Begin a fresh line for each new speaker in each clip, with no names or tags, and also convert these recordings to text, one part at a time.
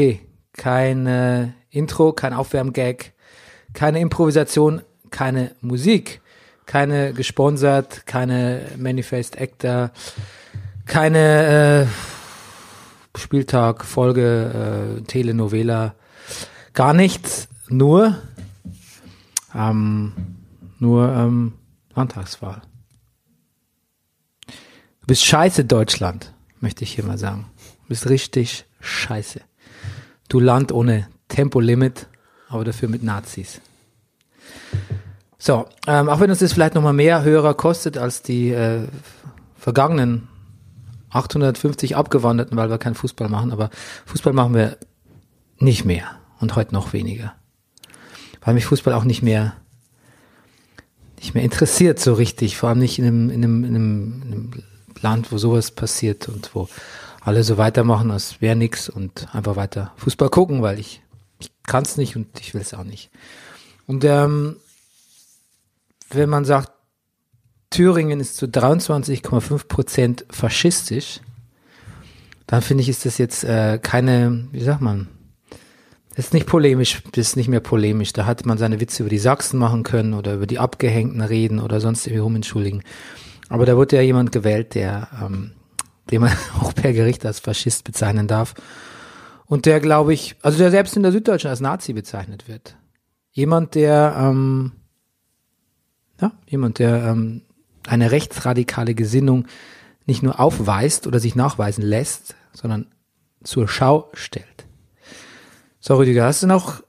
okay, kein äh, Intro, kein Aufwärmgag, keine Improvisation, keine Musik, keine gesponsert, keine Manifest Actor, keine äh, Spieltag, Folge, äh, Telenovela, gar nichts, nur ähm, nur ähm, Landtagswahl. Du bist scheiße, Deutschland, möchte ich hier mal sagen. Du bist richtig scheiße. Du Land ohne Tempolimit, aber dafür mit Nazis. So, ähm, auch wenn uns das vielleicht nochmal mehr Hörer kostet als die äh, vergangenen 850 Abgewanderten, weil wir keinen Fußball machen, aber Fußball machen wir nicht mehr und heute noch weniger. Weil mich Fußball auch nicht mehr nicht mehr interessiert so richtig, vor allem nicht in einem, in einem, in einem, in einem Land, wo sowas passiert und wo alle so weitermachen, als wäre nix und einfach weiter Fußball gucken, weil ich, ich kann es nicht und ich will es auch nicht. Und ähm, wenn man sagt, Thüringen ist zu 23,5 Prozent faschistisch, dann finde ich, ist das jetzt äh, keine, wie sagt man, das ist nicht polemisch, das ist nicht mehr polemisch. Da hat man seine Witze über die Sachsen machen können oder über die Abgehängten reden oder sonst irgendwie rumentschuldigen. Aber da wurde ja jemand gewählt, der, ähm, den man auch per Gericht als Faschist bezeichnen darf. Und der, glaube ich, also der selbst in der Süddeutschen als Nazi bezeichnet wird. Jemand, der, ähm, ja, jemand, der ähm, eine rechtsradikale Gesinnung nicht nur aufweist oder sich nachweisen lässt, sondern zur Schau stellt. So, Rüdiger, hast du noch,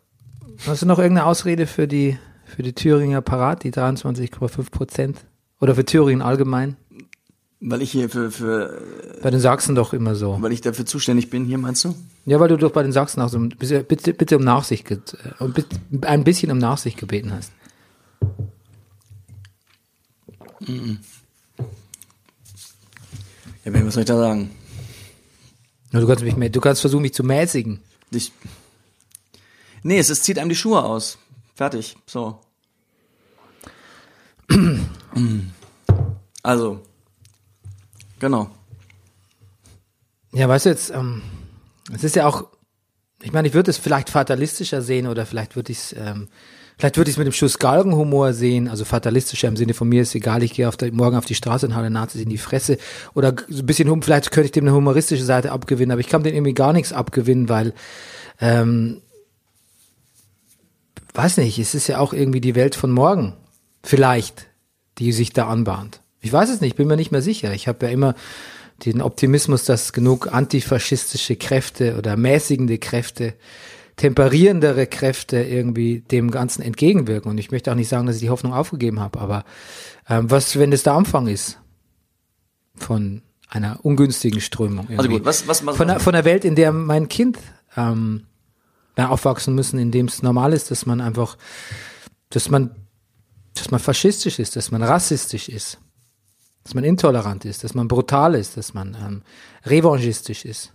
hast du noch irgendeine Ausrede für die, für die Thüringer Parat, die 23,5 Prozent? Oder für Thüringen allgemein?
Weil ich hier für, für
Bei den Sachsen doch immer so.
weil ich dafür zuständig bin, hier meinst du?
Ja, weil du doch bei den Sachsen auch so bitte, bitte, bitte um Nachsicht, äh, bitte, ein bisschen um Nachsicht gebeten hast.
Ja, Ben, was soll ich da sagen?
Ja, Du kannst mich, du kannst versuchen, mich zu mäßigen.
Ich, nee, es, es zieht einem die Schuhe aus. Fertig. So. Also. Genau.
Ja, weißt du jetzt, ähm, es ist ja auch, ich meine, ich würde es vielleicht fatalistischer sehen oder vielleicht würde ich es, ähm, vielleicht würde ich es mit dem Schuss Galgenhumor sehen, also fatalistischer im Sinne von mir ist egal, ich gehe auf der, morgen auf die Straße und den Nazis in die Fresse oder so ein bisschen, hum- vielleicht könnte ich dem eine humoristische Seite abgewinnen, aber ich kann dem irgendwie gar nichts abgewinnen, weil, ähm, weiß nicht, es ist ja auch irgendwie die Welt von morgen, vielleicht, die sich da anbahnt. Ich weiß es nicht, bin mir nicht mehr sicher. Ich habe ja immer den Optimismus, dass genug antifaschistische Kräfte oder mäßigende Kräfte, temperierendere Kräfte irgendwie dem Ganzen entgegenwirken. Und ich möchte auch nicht sagen, dass ich die Hoffnung aufgegeben habe, aber ähm, was, wenn das der Anfang ist von einer ungünstigen Strömung?
Also
irgendwie?
gut, was, was, was
von, der, von der Welt, in der mein Kind ähm, aufwachsen müssen, in dem es normal ist, dass man einfach, dass man, dass man faschistisch ist, dass man rassistisch ist, dass man intolerant ist, dass man brutal ist, dass man ähm, revanchistisch ist,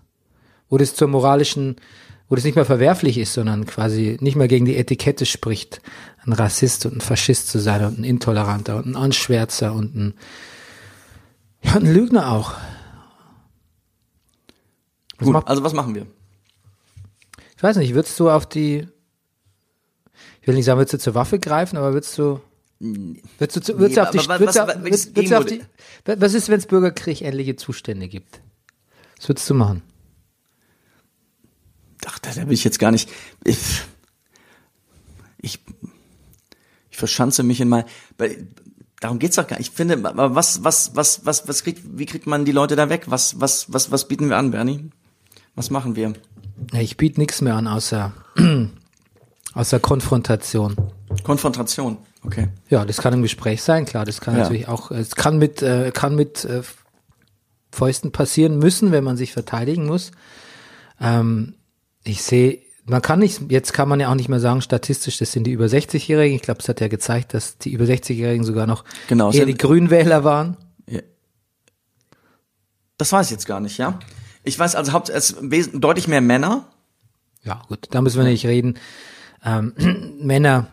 wo das zur moralischen, wo das nicht mehr verwerflich ist, sondern quasi nicht mehr gegen die Etikette spricht, ein Rassist und ein Faschist zu sein und ein Intoleranter und ein Anschwärzer und ein, ja, ein Lügner auch. Was
gut,
macht-
also was machen wir?
Ich weiß nicht, würdest du auf die, ich will nicht sagen, würdest du zur Waffe greifen, aber würdest du, würdest du, zu- würdest du auf die,
aber was-
würdest du,
was-
auf-
welches
würdest, würdest du auf die,
Gegenmodell?
was ist, wenn es Bürgerkrieg ähnliche Zustände gibt? Was würdest du machen?
Ach, da, da will ich jetzt gar nicht. Ich, ich, ich verschanze mich in mein. Darum geht's doch gar nicht. Ich finde, was, was, was, was, was kriegt, wie kriegt man die Leute da weg? Was, was, was, was bieten wir an, Bernie? Was machen wir?
Ich biete nichts mehr an, außer, außer Konfrontation.
Konfrontation. Okay.
Ja, das kann im Gespräch sein, klar, das kann
Ja.
natürlich auch, es kann mit, äh, kann mit äh, Fäusten passieren müssen, wenn man sich verteidigen muss. Ähm, ich sehe, man kann nicht, jetzt kann man ja auch nicht mehr sagen, statistisch, das sind die über 60-Jährigen. Ich glaube, es hat ja gezeigt, dass die über 60-Jährigen sogar noch
Genau,
eher die Grünwähler waren.
Das weiß ich jetzt gar nicht, ja. Ich weiß also es deutlich mehr Männer.
Ja, gut, da müssen wir nicht reden. Ähm, Männer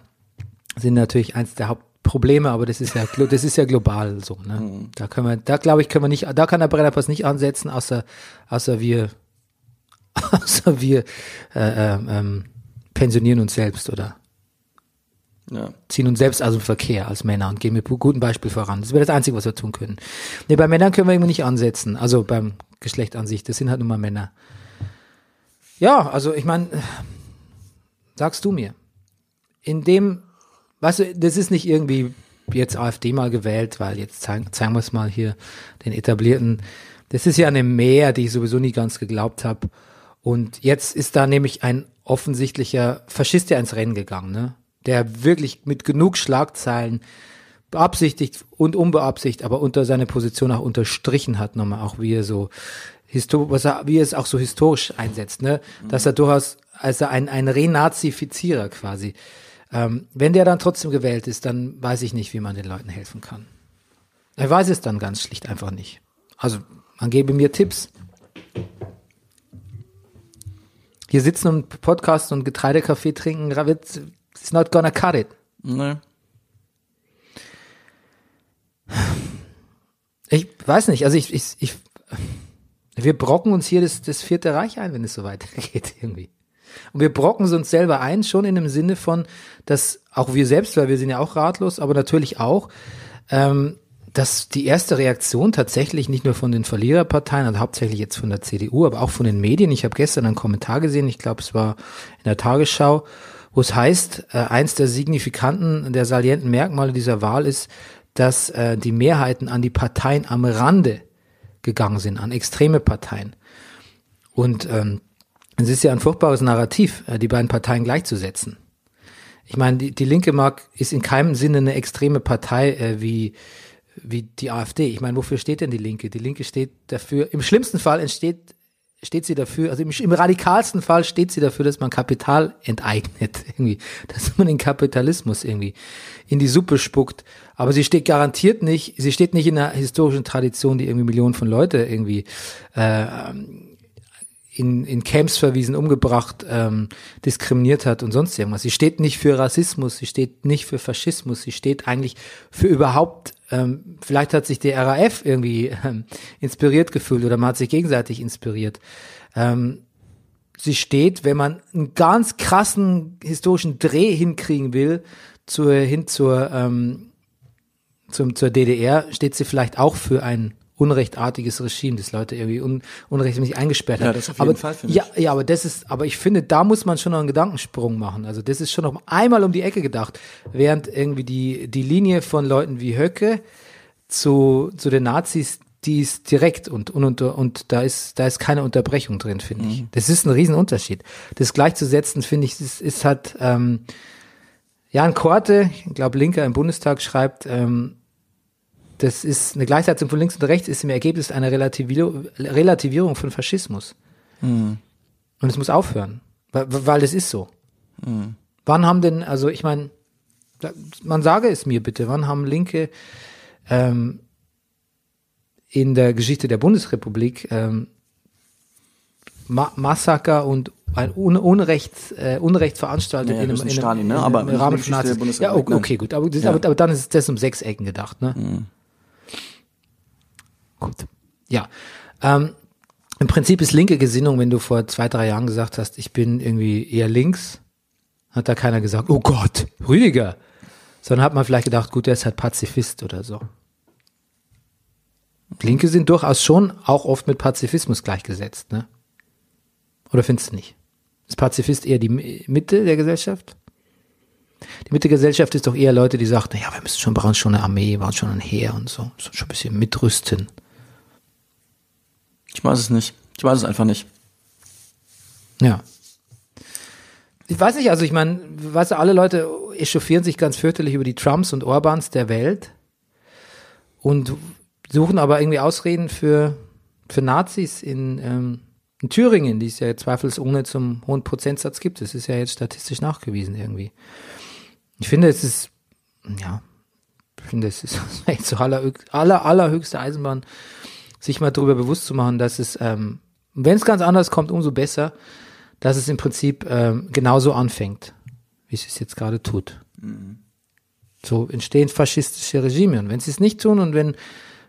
sind natürlich eins der Hauptprobleme, aber das ist ja, das ist ja global so. Ne?
Mhm.
Da können wir, da glaube ich, können wir nicht, da kann der Brennerpass nicht ansetzen, außer, außer wir außer wir äh, äh, ähm, pensionieren uns selbst oder
Ja.
ziehen uns selbst aus dem Verkehr als Männer und gehen mit gutem Beispiel voran. Das wäre das Einzige, was wir tun können. Nee, bei Männern können wir irgendwie nicht ansetzen. Also beim Geschlecht an sich. Das sind halt nun mal Männer. Ja, also ich meine, sagst du mir, in dem, weißt du, das ist nicht irgendwie jetzt AfD mal gewählt, weil jetzt zeigen, zeigen wir es mal hier den etablierten. Das ist ja eine Mehr, die ich sowieso nie ganz geglaubt habe. Und jetzt ist da nämlich ein offensichtlicher Faschist ja ins Rennen gegangen, ne? Der wirklich mit genug Schlagzeilen beabsichtigt und unbeabsichtigt, aber unter seine Position auch unterstrichen hat, nochmal auch wie er so was er, wie er es auch so historisch einsetzt, ne? Dass er durchaus, also ein, ein Renazifizierer quasi. Ähm, wenn der dann trotzdem gewählt ist, dann weiß ich nicht, wie man den Leuten helfen kann. Er weiß es dann ganz schlicht einfach nicht. Also, man gebe mir Tipps. Hier sitzen und podcasten und Getreidekaffee trinken, it's it's not gonna cut it.
Nee.
Ich weiß nicht, also ich, ich, ich wir brocken uns hier das, das vierte Reich ein, wenn es so weitergeht irgendwie. Und wir brocken es uns selber ein, schon in dem Sinne von, dass auch wir selbst, weil wir sind ja auch ratlos, aber natürlich auch, ähm, dass die erste Reaktion tatsächlich nicht nur von den Verliererparteien, also hauptsächlich jetzt von der CDU, aber auch von den Medien. Ich habe gestern einen Kommentar gesehen, ich glaube, es war in der Tagesschau, wo es heißt, äh, eins der signifikanten, der salienten Merkmale dieser Wahl ist, dass äh, die Mehrheiten an die Parteien am Rande gegangen sind, an extreme Parteien. Und ähm, es ist ja ein furchtbares Narrativ, äh, die beiden Parteien gleichzusetzen. Ich meine, die, die Linke mag ist in keinem Sinne eine extreme Partei äh, wie wie die AfD. Ich meine, wofür steht denn die Linke? Die Linke steht dafür. Im schlimmsten Fall entsteht steht sie dafür, also im, im radikalsten Fall steht sie dafür, dass man Kapital enteignet, irgendwie, dass man den Kapitalismus irgendwie in die Suppe spuckt. Aber sie steht garantiert nicht, sie steht nicht in einer historischen Tradition, die irgendwie Millionen von Leute irgendwie äh, in, in Camps verwiesen, umgebracht, ähm, diskriminiert hat und sonst irgendwas. Sie steht nicht für Rassismus, sie steht nicht für Faschismus, sie steht eigentlich für überhaupt, ähm, vielleicht hat sich der RAF irgendwie ähm, inspiriert gefühlt oder man hat sich gegenseitig inspiriert. Ähm, sie steht, wenn man einen ganz krassen historischen Dreh hinkriegen will, zur, hin zur, ähm, zum, zur DDR, steht sie vielleicht auch für ein unrechtartiges Regime, das Leute irgendwie un, unrechtmäßig eingesperrt hat.
Ja, das auf jeden
aber,
Fall,
ja, ja, aber das ist, aber ich finde, da muss man schon noch einen Gedankensprung machen. Also das ist schon noch einmal um die Ecke gedacht, während irgendwie die, die Linie von Leuten wie Höcke zu, zu den Nazis, die ist direkt und, und, und, da ist, da ist keine Unterbrechung drin, finde ich. Das ist ein Riesenunterschied. Das gleichzusetzen, finde ich, ist, ist halt, ähm, Jan Korte, ich glaube Linker im Bundestag schreibt, ähm, das ist eine Gleichsetzung von links und rechts, ist im Ergebnis eine Relativierung, Relativierung von Faschismus. Und es muss aufhören, weil, weil das ist so. Wann haben denn, also ich meine, man sage es mir bitte, wann haben Linke ähm, in der Geschichte der Bundesrepublik ähm, Ma Massaker und ein Un Unrecht, äh, Unrecht veranstaltet
Ja, ja,
in einem,
höchstens
in einem,
Stalin, ne?
in
Aber
einem Rahmen von Nazis. Ja, okay,
ne?
gut, aber, das,
Ja.
aber, aber dann ist das um sechs Ecken gedacht, ne? Gut. Ja. Ähm, Im Prinzip ist linke Gesinnung, wenn du vor zwei, drei Jahren gesagt hast, ich bin irgendwie eher links, hat da keiner gesagt, oh Gott, Rüdiger. Sondern hat man vielleicht gedacht, gut, der ist halt Pazifist oder so. Linke sind durchaus schon auch oft mit Pazifismus gleichgesetzt, ne? Oder findest du nicht? Ist Pazifist eher die Mi- Mitte der Gesellschaft? Die Mitte der Gesellschaft ist doch eher Leute, die sagen, ja, wir müssen schon, brauchen schon eine Armee, brauchen schon ein Heer und so schon ein bisschen mitrüsten.
Ich weiß es nicht. Ich weiß es einfach nicht.
Ja. Ich weiß nicht, also ich meine, weißt du, alle Leute echauffieren sich ganz fürchterlich über die Trumps und Orbans der Welt und suchen aber irgendwie Ausreden für, für Nazis in, ähm, in Thüringen, die es ja zweifelsohne zum hohen Prozentsatz gibt. Das ist ja jetzt statistisch nachgewiesen irgendwie. Ich finde, es ist, ja, ich finde, es ist echt so aller, aller, allerhöchste Eisenbahn, sich mal darüber bewusst zu machen, dass es, ähm, wenn es ganz anders kommt, umso besser, dass es im Prinzip ähm, genauso anfängt, wie es es jetzt gerade tut. So entstehen faschistische Regime. Und wenn sie es nicht tun und wenn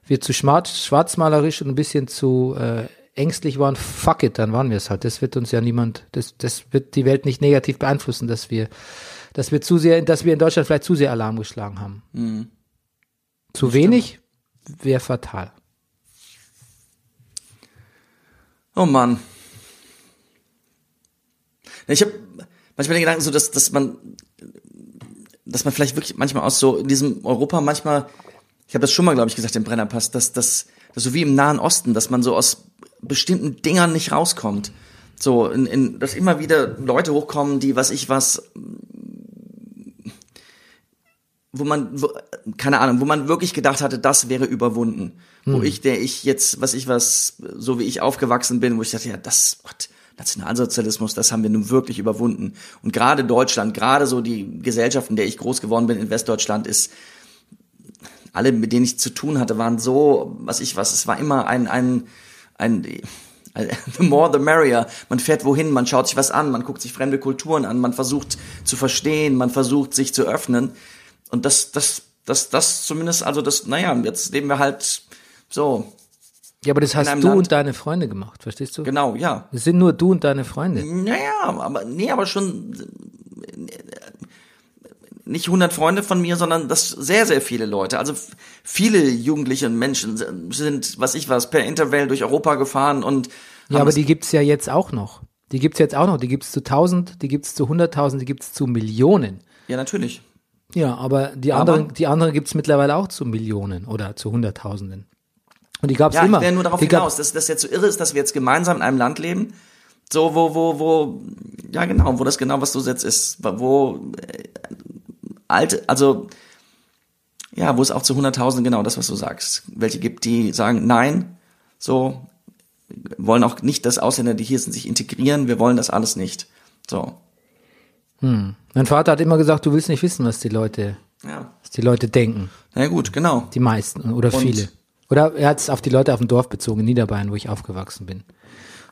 wir zu schwarz, schwarzmalerisch und ein bisschen zu äh, ängstlich waren, fuck it, dann waren wir es halt. Das wird uns ja niemand, das, das wird die Welt nicht negativ beeinflussen, dass wir, dass wir zu sehr, dass wir in Deutschland vielleicht zu sehr Alarm geschlagen haben.
Mhm.
Zu wenig wäre fatal.
Oh Mann. Ich habe manchmal den Gedanken so, dass, dass man, dass man vielleicht wirklich manchmal aus so in diesem Europa manchmal, ich habe das schon mal, glaube ich, gesagt im Brennerpass, dass, dass, dass so wie im Nahen Osten, dass man so aus bestimmten Dingern nicht rauskommt. So, in, in, dass immer wieder Leute hochkommen, die, was ich was, wo man, wo, keine Ahnung, wo man wirklich gedacht hatte, das wäre überwunden. Wo ich, der ich jetzt, was ich was, so wie ich aufgewachsen bin, wo ich dachte, ja, das, Gott, Nationalsozialismus, das haben wir nun wirklich überwunden. Und gerade Deutschland, gerade so die Gesellschaft, in der ich groß geworden bin in Westdeutschland, ist, alle, mit denen ich zu tun hatte, waren so, was ich was, es war immer ein, ein, ein, the more the merrier. Man fährt wohin, man schaut sich was an, man guckt sich fremde Kulturen an, man versucht zu verstehen, man versucht sich zu öffnen. Und das, das, das, das zumindest, also das, naja, jetzt leben wir halt so.
Ja, aber das hast du
Land.
und deine Freunde gemacht, verstehst du?
Genau, ja.
Das sind nur du und deine Freunde.
Naja, aber, nee, aber schon nicht 100 Freunde von mir, sondern das sehr, sehr viele Leute. Also viele Jugendliche Menschen sind, was ich was, per Interrail durch Europa gefahren und
Ja, aber die gibt's ja jetzt auch noch. Die gibt's jetzt auch noch. Die gibt's zu 1000, die gibt's zu 100.000, die gibt's zu Millionen.
ja, natürlich.
Ja, aber die
Aber-
anderen, die anderen gibt's mittlerweile auch zu Millionen oder zu Hunderttausenden. Und die gab's
Ja,
immer.
ich nur darauf
die gab-
hinaus, dass das jetzt so irre ist, dass wir jetzt gemeinsam in einem Land leben, so wo, wo, wo, ja genau, wo das genau, was du jetzt ist, wo äh, alte, also ja, wo es auch zu Hunderttausenden genau das, was du sagst, welche gibt, die sagen, nein, so wollen auch nicht, dass Ausländer, die hier sind, sich integrieren, wir wollen das alles nicht. So,
Mein Vater hat immer gesagt, du willst nicht wissen, was die Leute,
ja,
was die Leute denken.
na gut, genau.
Die meisten oder
Und-
viele. Oder er hat es auf die Leute auf dem Dorf bezogen, in Niederbayern, wo ich aufgewachsen bin.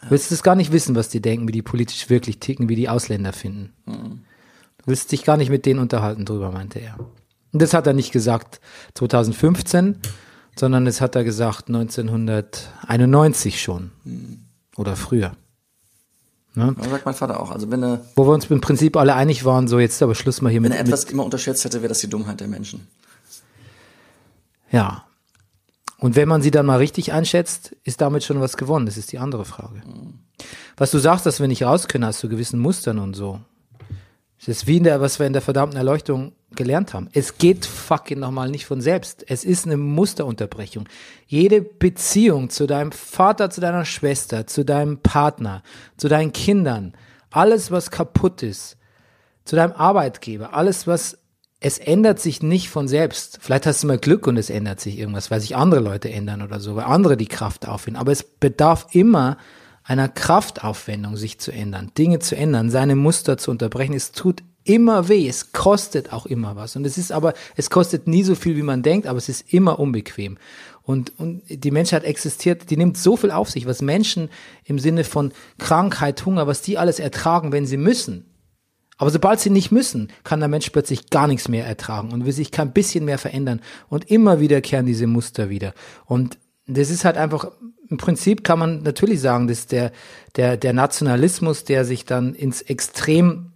Du willst es gar nicht wissen, was die denken, wie die politisch wirklich ticken, wie die Ausländer finden. Du willst dich gar nicht mit denen unterhalten drüber, meinte er. Und das hat er nicht gesagt 2015, sondern das hat er gesagt 1991 schon. Oder früher. Ne?
Das sagt mein Vater auch. Also wenn er,
Wo wir uns im Prinzip alle einig waren, so jetzt aber Schluss mal hier
wenn
mit,
er
mit
etwas immer unterschätzt hätte, wäre das die Dummheit der Menschen.
Ja. Und wenn man sie dann mal richtig einschätzt, ist damit schon was gewonnen. Das ist die andere Frage. Was du sagst, dass wir nicht raus können aus so gewissen Mustern und so. Das ist wie in der, was wir in der verdammten Erleuchtung gelernt haben. Es geht fucking nochmal nicht von selbst. Es ist eine Musterunterbrechung. Jede Beziehung zu deinem Vater, zu deiner Schwester, zu deinem Partner, zu deinen Kindern, alles was kaputt ist, zu deinem Arbeitgeber, alles was es ändert sich nicht von selbst. Vielleicht hast du mal Glück und es ändert sich irgendwas, weil sich andere Leute ändern oder so, weil andere die Kraft aufwenden. Aber es bedarf immer einer Kraftaufwendung, sich zu ändern, Dinge zu ändern, seine Muster zu unterbrechen. Es tut immer weh. Es kostet auch immer was. Und es ist aber, es kostet nie so viel, wie man denkt, aber es ist immer unbequem. Und, und die Menschheit existiert, die nimmt so viel auf sich, was Menschen im Sinne von Krankheit, Hunger, was die alles ertragen, wenn sie müssen. Aber sobald sie nicht müssen, kann der Mensch plötzlich gar nichts mehr ertragen und will sich kein bisschen mehr verändern. Und immer wieder kehren diese Muster wieder. Und das ist halt einfach, im Prinzip kann man natürlich sagen, dass der, der, der Nationalismus, der sich dann ins Extrem,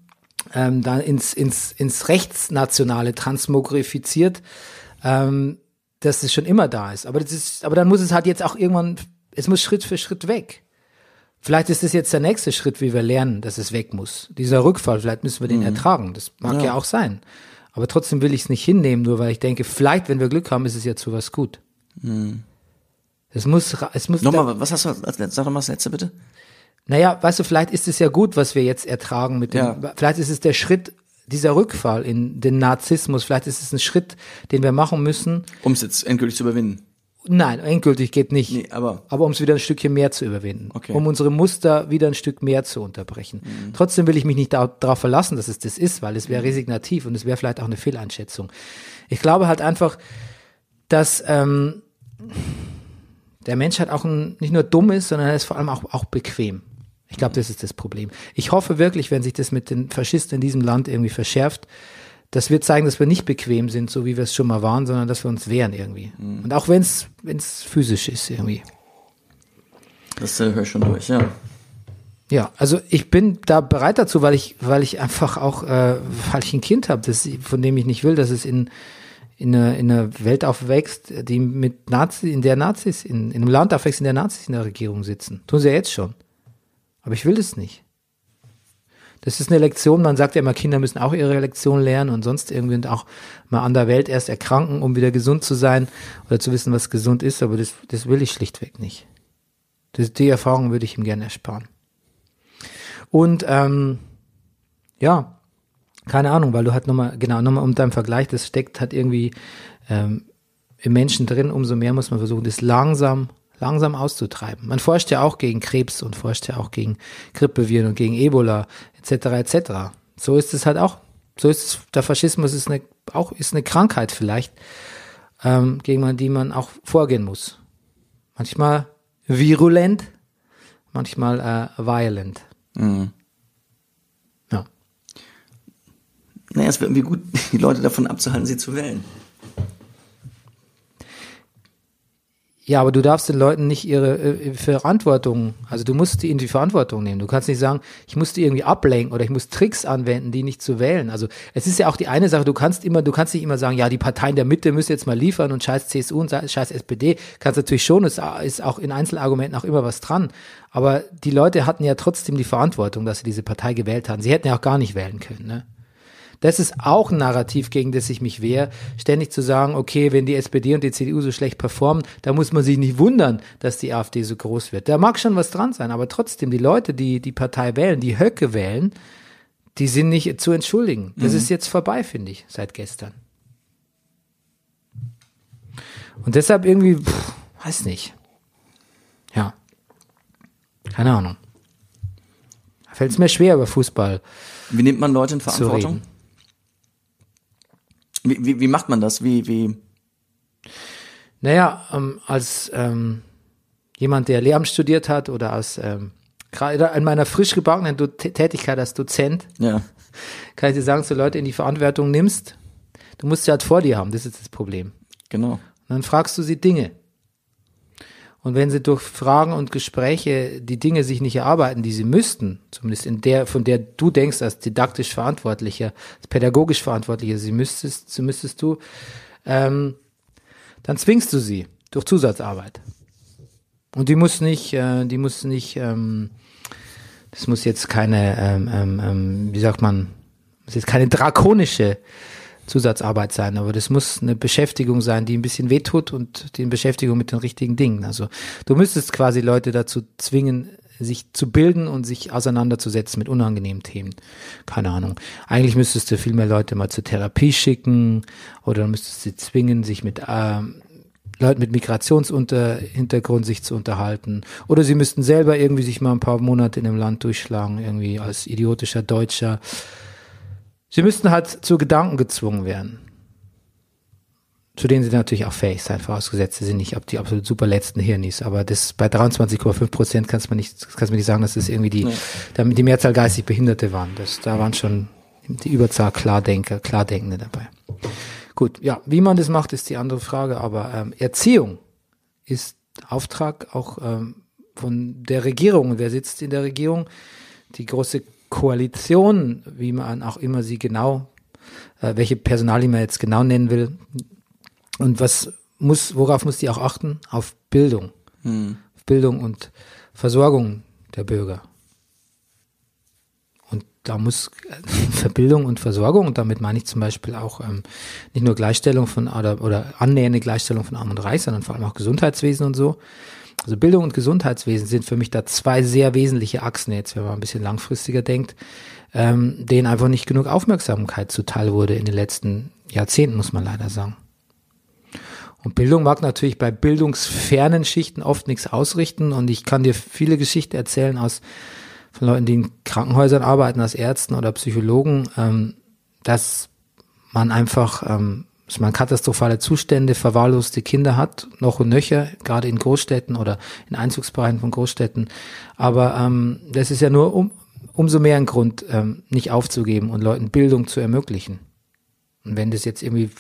ähm, dann ins, ins, ins Rechtsnationale transmogrifiziert, ähm, dass es schon immer da ist. Aber das ist, aber dann muss es halt jetzt auch irgendwann, es muss Schritt für Schritt weg. Vielleicht ist es jetzt der nächste Schritt, wie wir lernen, dass es weg muss. Dieser Rückfall, vielleicht müssen wir den ertragen. Das mag ja. auch sein. Aber trotzdem will ich es nicht hinnehmen, nur weil ich denke, vielleicht, wenn wir Glück haben, ist es ja zu was gut. Es muss, es muss.
Nochmal, was hast du, als letztes- sag doch mal das letzte bitte.
Naja, weißt du, vielleicht ist es ja gut, was wir jetzt ertragen mit dem,
Ja.
vielleicht ist es der Schritt, dieser Rückfall in den Narzissmus, vielleicht ist es ein Schritt, den wir machen müssen.
Um es jetzt endgültig zu überwinden.
Nein, endgültig geht nicht.
Nee, aber
aber um es wieder ein Stückchen mehr zu überwinden,
Okay.
um unsere Muster wieder ein Stück mehr zu unterbrechen. Trotzdem will ich mich nicht da- darauf verlassen, dass es das ist, weil es wäre resignativ und es wäre vielleicht auch eine Fehleinschätzung. Ich glaube halt einfach, dass ähm, der Mensch halt auch ein, nicht nur dumm ist, sondern er ist vor allem auch, auch bequem. Ich glaube, das ist das Problem. Ich hoffe wirklich, wenn sich das mit den Faschisten in diesem Land irgendwie verschärft, das wird zeigen, dass wir nicht bequem sind, so wie wir es schon mal waren, sondern dass wir uns wehren irgendwie. Und auch wenn es wenn es physisch ist irgendwie.
Das äh, höre ich schon durch, ja.
Ja, also ich bin da bereit dazu, weil ich, weil ich einfach auch, äh, weil ich ein Kind habe, von dem ich nicht will, dass es in, in einer, in einer Welt aufwächst, die mit Nazis, in der Nazis, in, in einem Land aufwächst, in der Nazis in der Regierung sitzen. Tun sie ja jetzt schon. Aber ich will das nicht. Das ist eine Lektion, man sagt ja immer, Kinder müssen auch ihre Lektion lernen und sonst irgendwie auch mal an der Welt erst erkranken, um wieder gesund zu sein oder zu wissen, was gesund ist, aber das, das will ich schlichtweg nicht. Das, die Erfahrung würde ich ihm gerne ersparen. Und ähm, ja, keine Ahnung, weil du halt nochmal, genau, nochmal um deinen Vergleich, das steckt halt irgendwie ähm, im Menschen drin, umso mehr muss man versuchen, das langsam, langsam auszutreiben. Man forscht ja auch gegen Krebs und forscht ja auch gegen Grippeviren und gegen Ebola etc. etc. So ist es halt auch. So ist es, der Faschismus ist eine, auch ist eine Krankheit vielleicht, ähm, gegen die man auch vorgehen muss. Manchmal virulent, manchmal äh, violent. Mhm.
Naja, es wäre irgendwie gut, die Leute davon abzuhalten, sie zu wählen.
Ja, aber du darfst den Leuten nicht ihre äh, Verantwortung, also du musst in die Verantwortung nehmen. Du kannst nicht sagen, ich muss die irgendwie ablenken oder ich muss Tricks anwenden, die nicht zu wählen. Also es ist ja auch die eine Sache, du kannst immer, du kannst nicht immer sagen, ja, die Parteien der Mitte müssen jetzt mal liefern und scheiß CSU und scheiß SPD. Kannst natürlich schon, es ist auch in Einzelargumenten auch immer was dran. Aber die Leute hatten ja trotzdem die Verantwortung, dass sie diese Partei gewählt haben. Sie hätten ja auch gar nicht wählen können, ne? Das ist auch ein Narrativ, gegen das ich mich wehre, ständig zu sagen, okay, wenn die SPD und die CDU so schlecht performen, da muss man sich nicht wundern, dass die AfD so groß wird. Da mag schon was dran sein, aber trotzdem, die Leute, die die Partei wählen, die Höcke wählen, die sind nicht zu entschuldigen. Das mhm. ist jetzt vorbei, finde ich, seit gestern. Und deshalb irgendwie, pff, weiß nicht. Ja. Keine Ahnung. Fällt es mir schwer über Fußball.
Wie nimmt man Leute in Verantwortung? Wie, wie, wie macht man das? Wie, wie?
Naja, ähm, als ähm, jemand, der Lehramt studiert hat oder als ähm, gerade in meiner frisch gebackenen Tätigkeit als Dozent, ja. kann ich dir sagen, dass du Leute in die Verantwortung nimmst, du musst sie halt vor dir haben, das ist das Problem.
Genau. Und
dann fragst du sie Dinge. Und wenn sie durch Fragen und Gespräche die Dinge sich nicht erarbeiten, die sie müssten, zumindest in der, von der du denkst als didaktisch Verantwortlicher, als pädagogisch Verantwortlicher, sie müsstest, sie müsstest du, ähm, dann zwingst du sie durch Zusatzarbeit. Und die muss nicht, äh, die muss nicht, ähm, das muss jetzt keine, ähm, ähm, ähm wie sagt man, das ist jetzt keine drakonische Zusatzarbeit sein, aber das muss eine Beschäftigung sein, die ein bisschen wehtut und die Beschäftigung mit den richtigen Dingen. Also du müsstest quasi Leute dazu zwingen, sich zu bilden und sich auseinanderzusetzen mit unangenehmen Themen. Keine Ahnung. Eigentlich müsstest du viel mehr Leute mal zur Therapie schicken oder müsstest sie zwingen, sich mit äh, Leuten mit Migrationshintergrund sich zu unterhalten. Oder sie müssten selber irgendwie sich mal ein paar Monate in einem Land durchschlagen, irgendwie als idiotischer Deutscher Sie müssten halt zu Gedanken gezwungen werden. Zu denen sie natürlich auch fähig sein, vorausgesetzt sie sind nicht ob die absolut super letzten Hirnis. Aber das bei 23,5 Prozent kannst man nicht, kannst du nicht sagen, dass das irgendwie die, nee. die Mehrzahl geistig Behinderte waren. Das, da waren schon die Überzahl Klardenker, Klardenkende dabei. Gut, ja, wie man das macht, ist die andere Frage. Aber ähm, Erziehung ist Auftrag auch ähm, von der Regierung. Wer sitzt in der Regierung? Die große Koalition, wie man auch immer sie genau, äh, welche Personalie man jetzt genau nennen will. Und was muss, worauf muss die auch achten? Auf Bildung. Hm. Auf Bildung und Versorgung der Bürger. Und da muss Verbildung und Versorgung, und damit meine ich zum Beispiel auch ähm, nicht nur Gleichstellung von oder, oder annähernde Gleichstellung von Arm und Reich, sondern vor allem auch Gesundheitswesen und so, also Bildung und Gesundheitswesen sind für mich da zwei sehr wesentliche Achsen jetzt, wenn man ein bisschen langfristiger denkt, ähm, denen einfach nicht genug Aufmerksamkeit zuteil wurde in den letzten Jahrzehnten, muss man leider sagen. Und Bildung mag natürlich bei bildungsfernen Schichten oft nichts ausrichten und ich kann dir viele Geschichten erzählen aus von Leuten, die in Krankenhäusern arbeiten, als Ärzten oder Psychologen, ähm, dass man einfach ähm, dass man katastrophale Zustände, verwahrloste Kinder hat, noch und nöcher, gerade in Großstädten oder in Einzugsbereichen von Großstädten. Aber ähm, das ist ja nur um, umso mehr ein Grund, ähm, nicht aufzugeben und Leuten Bildung zu ermöglichen. Und wenn das jetzt irgendwie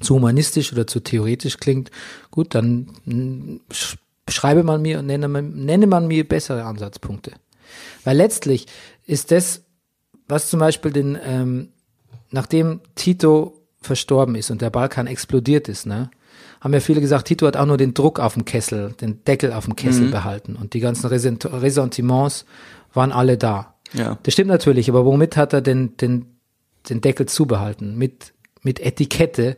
zu humanistisch oder zu theoretisch klingt, gut, dann schreibe man mir und nenne man, nenne man mir bessere Ansatzpunkte. Weil letztlich ist das, was zum Beispiel den, ähm, nachdem Tito verstorben ist und der Balkan explodiert ist, ne, haben ja viele gesagt, Tito hat auch nur den Druck auf dem Kessel, den Deckel auf dem Kessel mhm. behalten und die ganzen Ressentiments waren alle da.
Ja.
Das stimmt natürlich, aber womit hat er den, den, den Deckel zubehalten? Mit, mit Etikette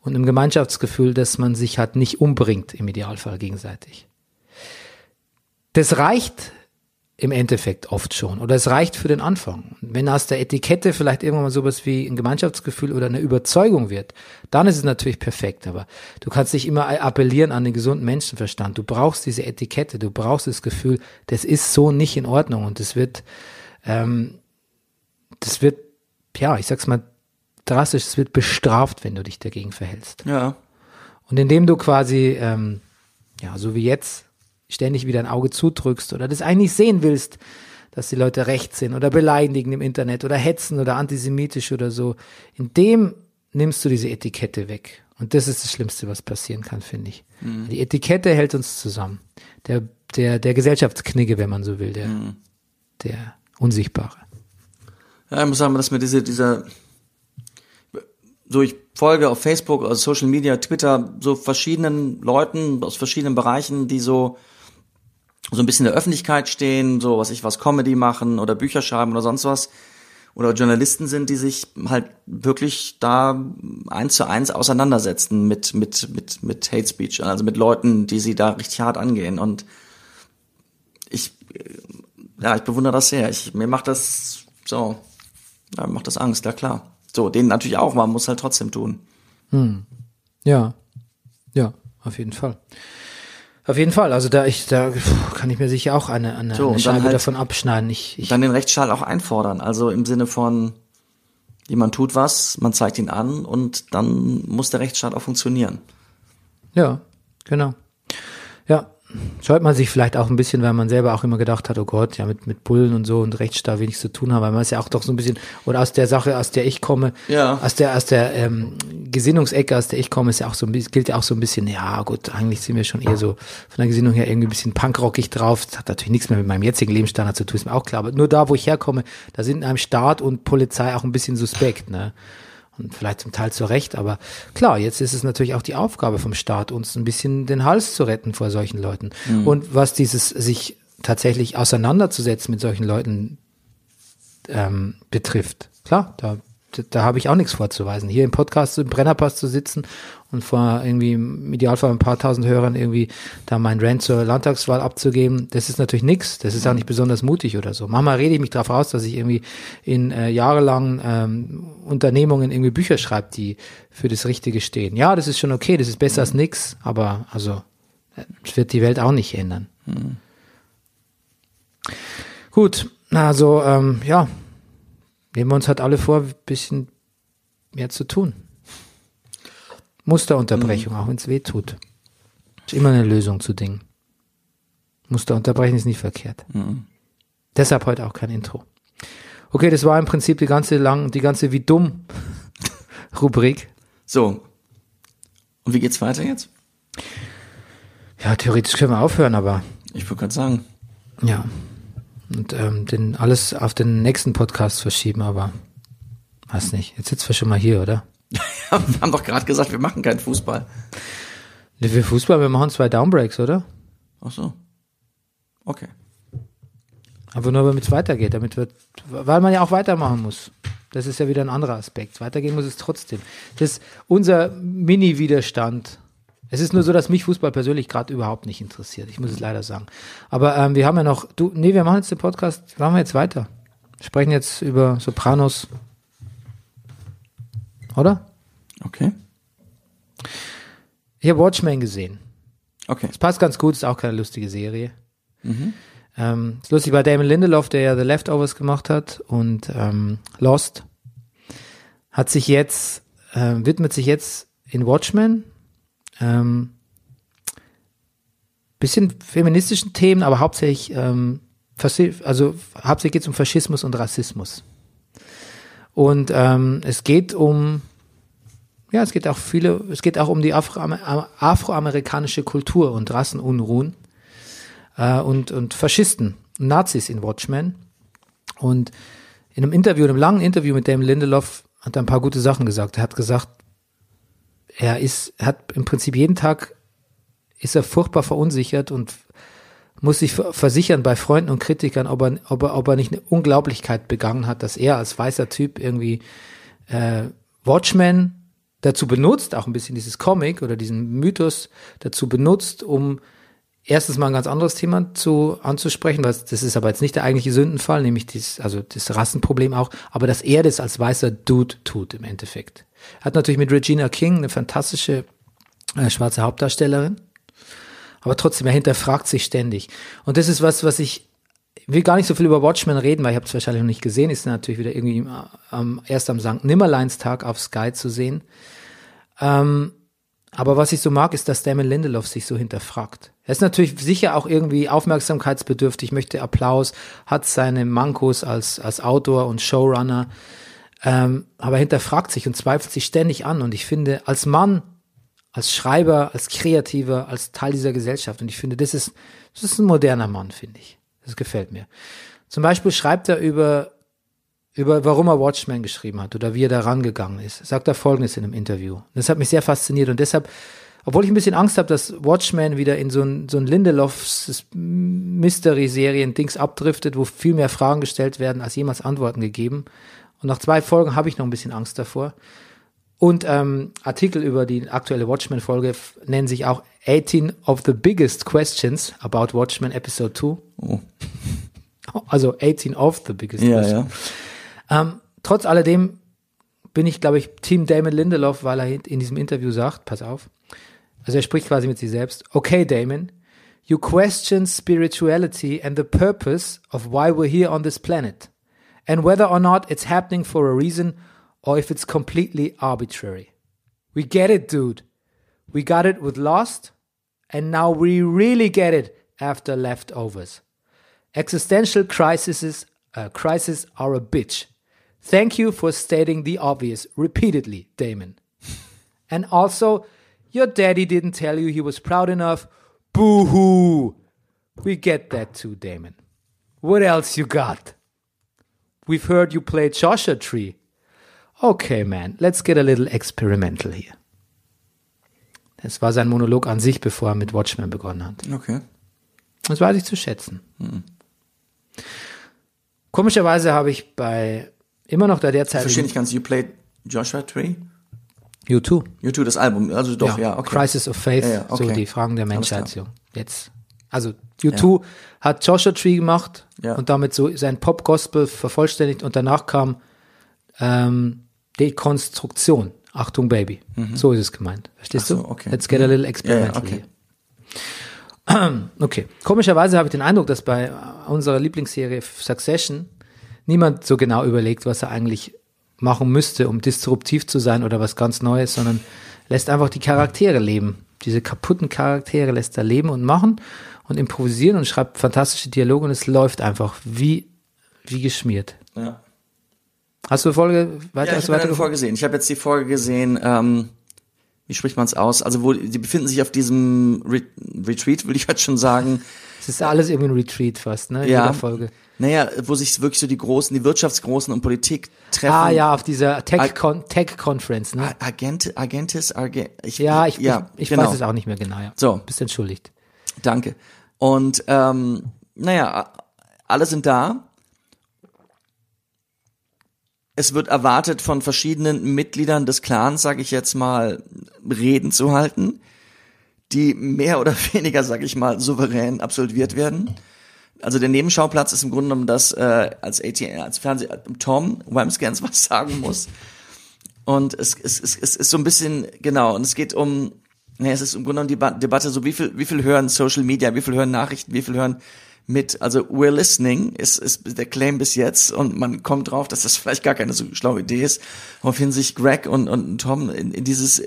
und einem Gemeinschaftsgefühl, dass man sich halt nicht umbringt im Idealfall gegenseitig. Das reicht im Endeffekt oft schon. Oder es reicht für den Anfang. Wenn aus der Etikette vielleicht irgendwann mal sowas wie ein Gemeinschaftsgefühl oder eine Überzeugung wird, dann ist es natürlich perfekt. Aber du kannst dich immer appellieren an den gesunden Menschenverstand. Du brauchst diese Etikette, du brauchst das Gefühl, das ist so nicht in Ordnung und das wird, ähm, das wird, ja, ich sag's mal drastisch, es wird bestraft, wenn du dich dagegen verhältst.
Ja.
Und indem du quasi, ähm, ja, so wie jetzt, ständig wieder ein Auge zudrückst oder das eigentlich sehen willst, dass die Leute rechts sind oder beleidigen im Internet oder hetzen oder antisemitisch oder so, in dem nimmst du diese Etikette weg. Und das ist das Schlimmste, was passieren kann, finde ich. Mhm. Die Etikette hält uns zusammen. Der, der, der Gesellschaftsknigge, wenn man so will, der, mhm. der Unsichtbare.
Ja, ich muss sagen, dass mir diese, dieser, so ich folge auf Facebook, also Social Media, Twitter, so verschiedenen Leuten aus verschiedenen Bereichen, die so so ein bisschen in der Öffentlichkeit stehen, so was ich was Comedy machen oder Bücher schreiben oder sonst was oder Journalisten sind, die sich halt wirklich da eins zu eins auseinandersetzen mit mit mit mit Hate Speech, also mit Leuten, die sie da richtig hart angehen und ich ja, ich bewundere das sehr. Ich mir macht das so, ja, macht das Angst, ja klar. So, denen natürlich auch, man muss halt trotzdem tun.
Hm. Ja. Ja, auf jeden Fall. Auf jeden Fall, also da ich, da kann ich mir sicher auch eine, eine, so, eine Scheibe halt davon abschneiden. Ich, ich
dann den Rechtsstaat auch einfordern, also im Sinne von, jemand tut was, man zeigt ihn an und dann muss der Rechtsstaat auch funktionieren.
Ja, genau. Ja, scheut man sich vielleicht auch ein bisschen, weil man selber auch immer gedacht hat, oh Gott, ja, mit, mit Bullen und so und Rechtsstaat wenig zu tun haben, weil man ist ja auch doch so ein bisschen, oder aus der Sache, aus der ich komme,
ja.
aus der, aus der ähm, Gesinnungsecke, aus der ich komme, ist ja auch so ein bisschen, gilt ja auch so ein bisschen, ja gut, eigentlich sind wir schon eher so von der Gesinnung her irgendwie ein bisschen punkrockig drauf. Das hat natürlich nichts mehr mit meinem jetzigen Lebensstandard zu tun, ist mir auch klar. Aber nur da, wo ich herkomme, da sind einem Staat und Polizei auch ein bisschen suspekt, ne? Und vielleicht zum Teil zu Recht, aber klar, jetzt ist es natürlich auch die Aufgabe vom Staat, uns ein bisschen den Hals zu retten vor solchen Leuten. Mhm. Und was dieses sich tatsächlich auseinanderzusetzen mit solchen Leuten ähm, betrifft, klar, da da habe ich auch nichts vorzuweisen. Hier im Podcast im Brennerpass zu sitzen und vor irgendwie im Idealfall ein paar tausend Hörern irgendwie da mein Rant zur Landtagswahl abzugeben, das ist natürlich nichts. Das ist auch nicht besonders mutig oder so. Manchmal rede ich mich darauf aus, dass ich irgendwie in äh, jahrelangen ähm, Unternehmungen irgendwie Bücher schreibe, die für das Richtige stehen. Ja, das ist schon okay, das ist besser mhm. als nichts, aber also das wird die Welt auch nicht ändern. Mhm. Gut, also ähm, ja, nehmen wir uns halt alle vor, ein bisschen mehr zu tun. Musterunterbrechung, mhm. auch wenn es weh tut. Ist immer eine Lösung zu Dingen. Musterunterbrechen ist nicht verkehrt. Mhm. Deshalb heute auch kein Intro. Okay, das war im Prinzip die ganze lang, die ganze wie dumm Rubrik.
So. Und wie geht's weiter jetzt?
Ja, theoretisch können wir aufhören, aber.
Ich würde gerade sagen.
Ja und ähm, den alles auf den nächsten Podcast verschieben, aber weiß nicht. Jetzt sitzen wir schon mal hier, oder?
Wir haben doch gerade gesagt, wir machen keinen Fußball.
Wir Fußball, wir machen zwei Downbreaks, oder?
Ach so. Okay.
Aber nur damit es weitergeht, damit wird, weil man ja auch weitermachen muss. Das ist ja wieder ein anderer Aspekt. Weitergehen muss es trotzdem. Das ist unser Mini-Widerstand es ist nur so, dass mich Fußball persönlich gerade überhaupt nicht interessiert. Ich muss es leider sagen. Aber ähm, wir haben ja noch, du, nee, wir machen jetzt den Podcast, machen wir jetzt weiter. sprechen jetzt über Sopranos. Oder?
Okay.
Ich habe Watchmen gesehen.
Okay.
Es passt ganz gut, ist auch keine lustige Serie. Mhm. Ähm, ist lustig bei Damon Lindelof, der ja The Leftovers gemacht hat und ähm, Lost, hat sich jetzt, äh, widmet sich jetzt in Watchmen ähm, bisschen feministischen Themen, aber hauptsächlich, ähm, also hauptsächlich geht es um Faschismus und Rassismus. Und ähm, es geht um, ja, es geht auch viele, es geht auch um die Afro afroamerikanische Kultur und Rassenunruhen äh, und, und Faschisten, Nazis in Watchmen. Und in einem Interview, in einem langen Interview mit Damon Lindelof hat er ein paar gute Sachen gesagt. Er hat gesagt, er ist, hat im Prinzip jeden Tag ist er furchtbar verunsichert und muss sich versichern bei Freunden und Kritikern, ob er, ob er, ob er nicht eine Unglaublichkeit begangen hat, dass er als weißer Typ irgendwie äh, Watchmen dazu benutzt, auch ein bisschen dieses Comic oder diesen Mythos dazu benutzt, um erstens mal ein ganz anderes Thema zu anzusprechen, was das ist aber jetzt nicht der eigentliche Sündenfall, nämlich dieses, also das Rassenproblem auch, aber dass er das als weißer Dude tut im Endeffekt. Hat natürlich mit Regina King eine fantastische äh, schwarze Hauptdarstellerin, aber trotzdem, er hinterfragt sich ständig. Und das ist was, was ich will gar nicht so viel über Watchmen reden, weil ich habe es wahrscheinlich noch nicht gesehen. Ist natürlich wieder irgendwie am, erst am St. Nimmerleinstag auf Sky zu sehen. Ähm, aber was ich so mag, ist, dass Damon Lindelof sich so hinterfragt. Er ist natürlich sicher auch irgendwie aufmerksamkeitsbedürftig, möchte Applaus, hat seine Mankos als, als Autor und Showrunner, ähm, aber hinterfragt sich und zweifelt sich ständig an. Und ich finde, als Mann, als Schreiber, als Kreativer, als Teil dieser Gesellschaft, und ich finde, das ist, das ist ein moderner Mann, finde ich. Das gefällt mir. Zum Beispiel schreibt er über über warum er Watchmen geschrieben hat oder wie er da rangegangen ist, sagt er folgendes in einem Interview. Das hat mich sehr fasziniert und deshalb, obwohl ich ein bisschen Angst habe, dass Watchmen wieder in so ein, so ein Lindelofs Mystery-Serien-Dings abdriftet, wo viel mehr Fragen gestellt werden, als jemals Antworten gegeben. Und nach zwei Folgen habe ich noch ein bisschen Angst davor. Und ähm, Artikel über die aktuelle Watchmen-Folge nennen sich auch 18 of the biggest questions about Watchmen Episode 2. Oh. Also 18 of the biggest
ja,
questions. Ja. Ähm, trotz alledem bin ich, glaube ich, Team Damon Lindelof, weil er in diesem Interview sagt, pass auf, also er spricht quasi mit sich selbst, okay Damon, you question spirituality and the purpose of why we're here on this planet and whether or not it's happening for a reason or if it's completely arbitrary. We get it, dude. We got it with Lost and now we really get it after Leftovers. Existential crises, uh, crises are a bitch. Thank you for stating the obvious repeatedly, Damon. and also, your daddy didn't tell you he was proud enough. Boo hoo! We get that too, Damon. What else you got? We've heard you play Joshua Tree. Okay, man, let's get a little experimental here. Das war sein Monolog an sich, bevor er mit Watchmen begonnen hat.
Okay.
Das weiß ich zu schätzen. Mhm. Komischerweise habe ich bei immer noch da derzeit.
Verstehe nicht ganz. You played Joshua Tree?
U2.
U2, das Album, also doch, ja,
ja
okay.
Crisis of Faith, ja, ja, okay. so die Fragen der Menschheit, so. Jetzt. Also, U2 hat Joshua Tree gemacht und damit so sein Pop-Gospel vervollständigt und danach kam ähm, Dekonstruktion. Achtung, Baby. Mhm. So ist es gemeint. Verstehst so,
du? Okay.
Let's get a little experimental okay. here. Okay. Komischerweise habe ich den Eindruck, dass bei unserer Lieblingsserie Succession niemand so genau überlegt, was er eigentlich machen müsste, um disruptiv zu sein oder was ganz Neues, sondern lässt einfach die Charaktere leben. Diese kaputten Charaktere lässt er leben und machen und improvisieren und schreibt fantastische Dialoge und es läuft einfach wie, wie geschmiert.
Ja.
Hast du Folge weiter?
Ja, ich habe die Folge gesehen. Ich habe jetzt die Folge gesehen, ähm, wie spricht man es aus? Also wo die befinden sich auf diesem Re Retreat, würde ich jetzt schon sagen.
Es ist alles irgendwie ein Retreat fast, ne? In
ja.
jeder Folge.
Naja, wo sich wirklich so die Großen, die Wirtschaftsgroßen und Politik treffen.
Ah ja, auf dieser Tech-Conference, Tech ne?
Agent, Agentis, Arge,
ich, ja, ich, ja, ich, ich genau. weiß es auch nicht mehr genau, ja.
So.
Bist entschuldigt.
Danke. Und ähm, naja, alle sind da. Es wird erwartet von verschiedenen Mitgliedern des Clans, sage ich jetzt mal, Reden zu halten, die mehr oder weniger, sage ich mal, souverän absolviert werden also der Nebenschauplatz ist im Grunde genommen, dass äh, als ATN, als Fernseh Tom Wamscans was sagen muss. Und es, es, es, es ist so ein bisschen, genau, und es geht um, ja, es ist im Grunde genommen die Debatte, so wie viel, wie viel hören Social Media, wie viel hören Nachrichten, wie viel hören mit, also we're listening ist, ist der Claim bis jetzt und man kommt drauf, dass das vielleicht gar keine so schlaue Idee ist, woraufhin sich Greg und, und Tom in, in dieses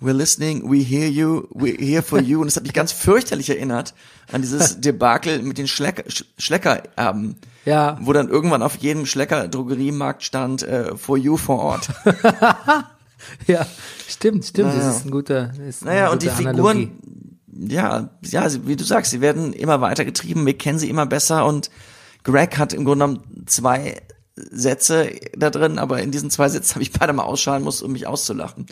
we're listening, we hear you, we're here for you. Und es hat mich ganz fürchterlich erinnert an dieses Debakel mit den Schlecker, Schleckererben.
Ja.
Wo dann irgendwann auf jedem Schlecker-Drogeriemarkt stand, äh, for you vor Ort.
ja, stimmt, stimmt. Naja. Das ist ein guter, ist
Naja,
und
die Figuren, ja, ja, wie du sagst, sie werden immer weiter getrieben, wir kennen sie immer besser und Greg hat im Grunde genommen zwei Sätze da drin, aber in diesen zwei Sätzen habe ich beide mal ausschalen muss, um mich auszulachen.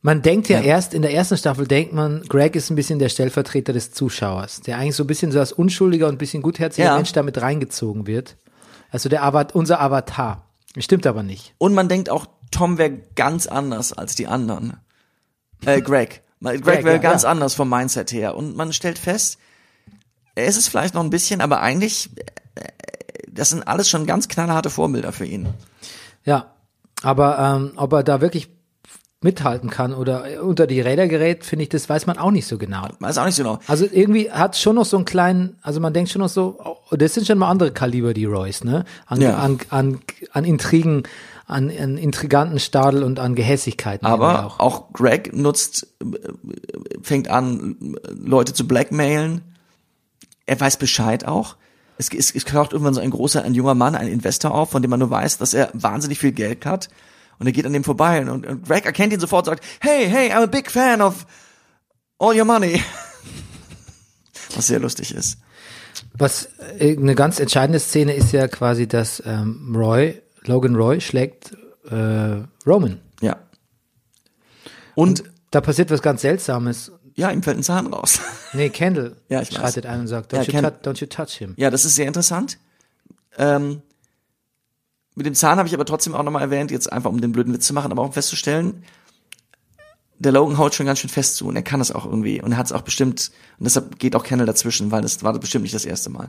Man denkt ja,
Ja.
erst in der ersten Staffel denkt man, Greg ist ein bisschen der Stellvertreter des Zuschauers, der eigentlich so ein bisschen so als unschuldiger und ein bisschen gutherziger
Ja.
Mensch damit reingezogen wird. Also der Avat unser Avatar. Stimmt aber nicht.
Und man denkt auch, Tom wäre ganz anders als die anderen. Äh, Greg. Greg,
Greg,
wäre
ja,
ganz
ja.
anders vom Mindset her. Und man stellt fest, er ist es vielleicht noch ein bisschen, aber eigentlich, äh, das sind alles schon ganz knallharte Vorbilder für ihn.
Ja, aber ähm, ob er da wirklich mithalten kann oder unter die Räder gerät, finde ich, das weiß man auch nicht so genau.
Weiß auch nicht so genau.
Also irgendwie hat schon noch so einen kleinen, also man denkt schon noch so, oh, das sind schon mal andere Kaliber, die Royce, ne? An,
Ja.
an, an, an Intrigen, an, an intriganten Stadel und an Gehässigkeiten.
Aber
auch.
auch Greg nutzt, fängt an, Leute zu blackmailen. Er weiß Bescheid auch. Es, es, es taucht irgendwann so ein großer, ein junger Mann, ein Investor auf, von dem man nur weiß, dass er wahnsinnig viel Geld hat. Und er geht an dem vorbei und, und Greg erkennt ihn sofort und sagt, hey, hey, I'm a big fan of all your money. Was sehr lustig ist.
Was äh, eine ganz entscheidende Szene ist ja quasi, dass ähm, Roy, Logan Roy schlägt äh, Roman.
Ja. Und,
Da passiert was ganz Seltsames.
ja, ihm fällt ein Zahn raus.
Nee, Kendall
Ja, ich weiß.
schreitet ein und sagt,
Ja,
don't, you,
Ken-
tou- don't you touch him.
Ja, das ist sehr interessant. Ähm, mit dem Zahn habe ich aber trotzdem auch nochmal erwähnt, jetzt einfach um den blöden Witz zu machen, aber auch um festzustellen, der Logan haut schon ganz schön fest zu und er kann es auch irgendwie und er hat es auch bestimmt und deshalb geht auch Kendall dazwischen, weil das war bestimmt nicht das erste Mal.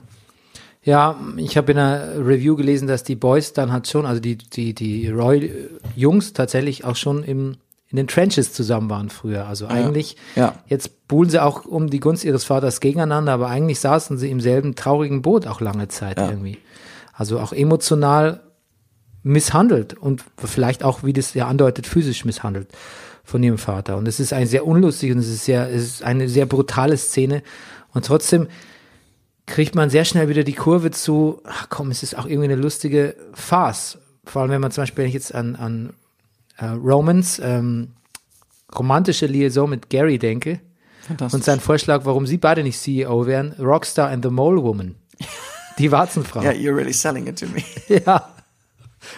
Ja, ich habe in einer Review gelesen, dass die Boys dann halt schon, also die, die, die Roy-Jungs tatsächlich auch schon im, in den Trenches zusammen waren früher. Also eigentlich,
Ja.
jetzt buhlen sie auch um die Gunst ihres Vaters gegeneinander, aber eigentlich saßen sie im selben traurigen Boot auch lange Zeit
Ja.
irgendwie. Also auch emotional misshandelt und vielleicht auch, wie das ja andeutet, physisch misshandelt von ihrem Vater. Und es ist ein sehr unlustig und es ist sehr, es ist eine sehr brutale Szene. Und trotzdem kriegt man sehr schnell wieder die Kurve zu, ach komm, es ist auch irgendwie eine lustige Farce. Vor allem, wenn man zum Beispiel wenn ich jetzt an, an äh, Romans ähm, romantische Liaison mit Gary denke und sein Vorschlag, warum sie beide nicht CEO wären, Rockstar and the Mole Woman. Die Warzenfrau.
ja, you're really selling it to me.
Ja,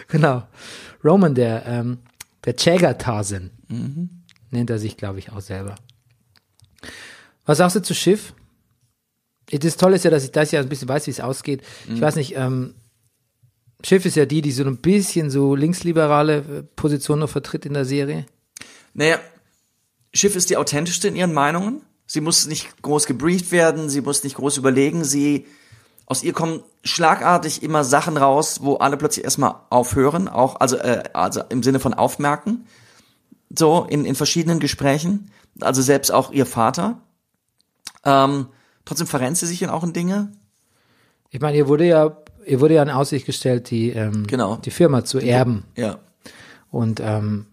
genau. Roman, der, ähm, der Jäger Tarzan, nennt er sich, glaube ich, auch selber. Was sagst du zu Schiff? Das Tolle ist ja, dass ich das ja ein bisschen weiß, wie es ausgeht. Ich weiß nicht, ähm, Schiff ist ja die, die so ein bisschen so linksliberale äh, Position noch vertritt in der Serie.
Naja, Schiff ist die authentischste in ihren Meinungen. Sie muss nicht groß gebrieft werden, sie muss nicht groß überlegen, sie aus ihr kommen schlagartig immer Sachen raus, wo alle plötzlich erstmal aufhören, auch also äh, also im Sinne von aufmerken. So in in verschiedenen Gesprächen, also selbst auch ihr Vater. Ähm, trotzdem verrennt sie sich dann auch in Dinge.
Ich meine, ihr wurde ja, ihr wurde ja in Aussicht gestellt, die, ähm,
Genau.
die Firma zu erben.
Ja.
Und ähm,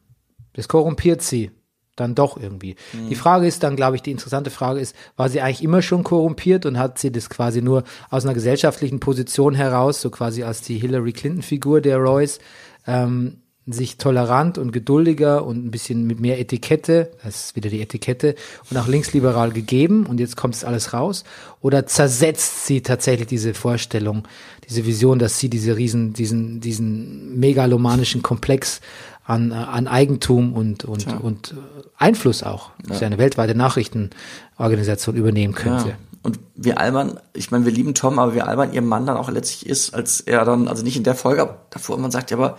das korrumpiert sie dann doch irgendwie.
Mhm.
Die Frage ist dann, glaube ich, die interessante Frage ist, war sie eigentlich immer schon korrumpiert und hat sie das quasi nur aus einer gesellschaftlichen Position heraus, so quasi als die Hillary Clinton-Figur der Royce, ähm, sich tolerant und geduldiger und ein bisschen mit mehr Etikette, das ist wieder die Etikette, und auch linksliberal gegeben und jetzt kommt es alles raus? Oder zersetzt sie tatsächlich diese Vorstellung, diese Vision, dass sie diese riesen, diesen, diesen megalomanischen Komplex an, äh, an Eigentum und, und, und äh, Einfluss auch, das ist ja eine weltweite Nachrichtenorganisation übernehmen könnte.
Ja. Und wir albern, ich meine, wir lieben Tom, aber wir albern ihrem Mann dann auch letztlich ist, als er dann, also nicht in der Folge, aber davor, man sagt ja, aber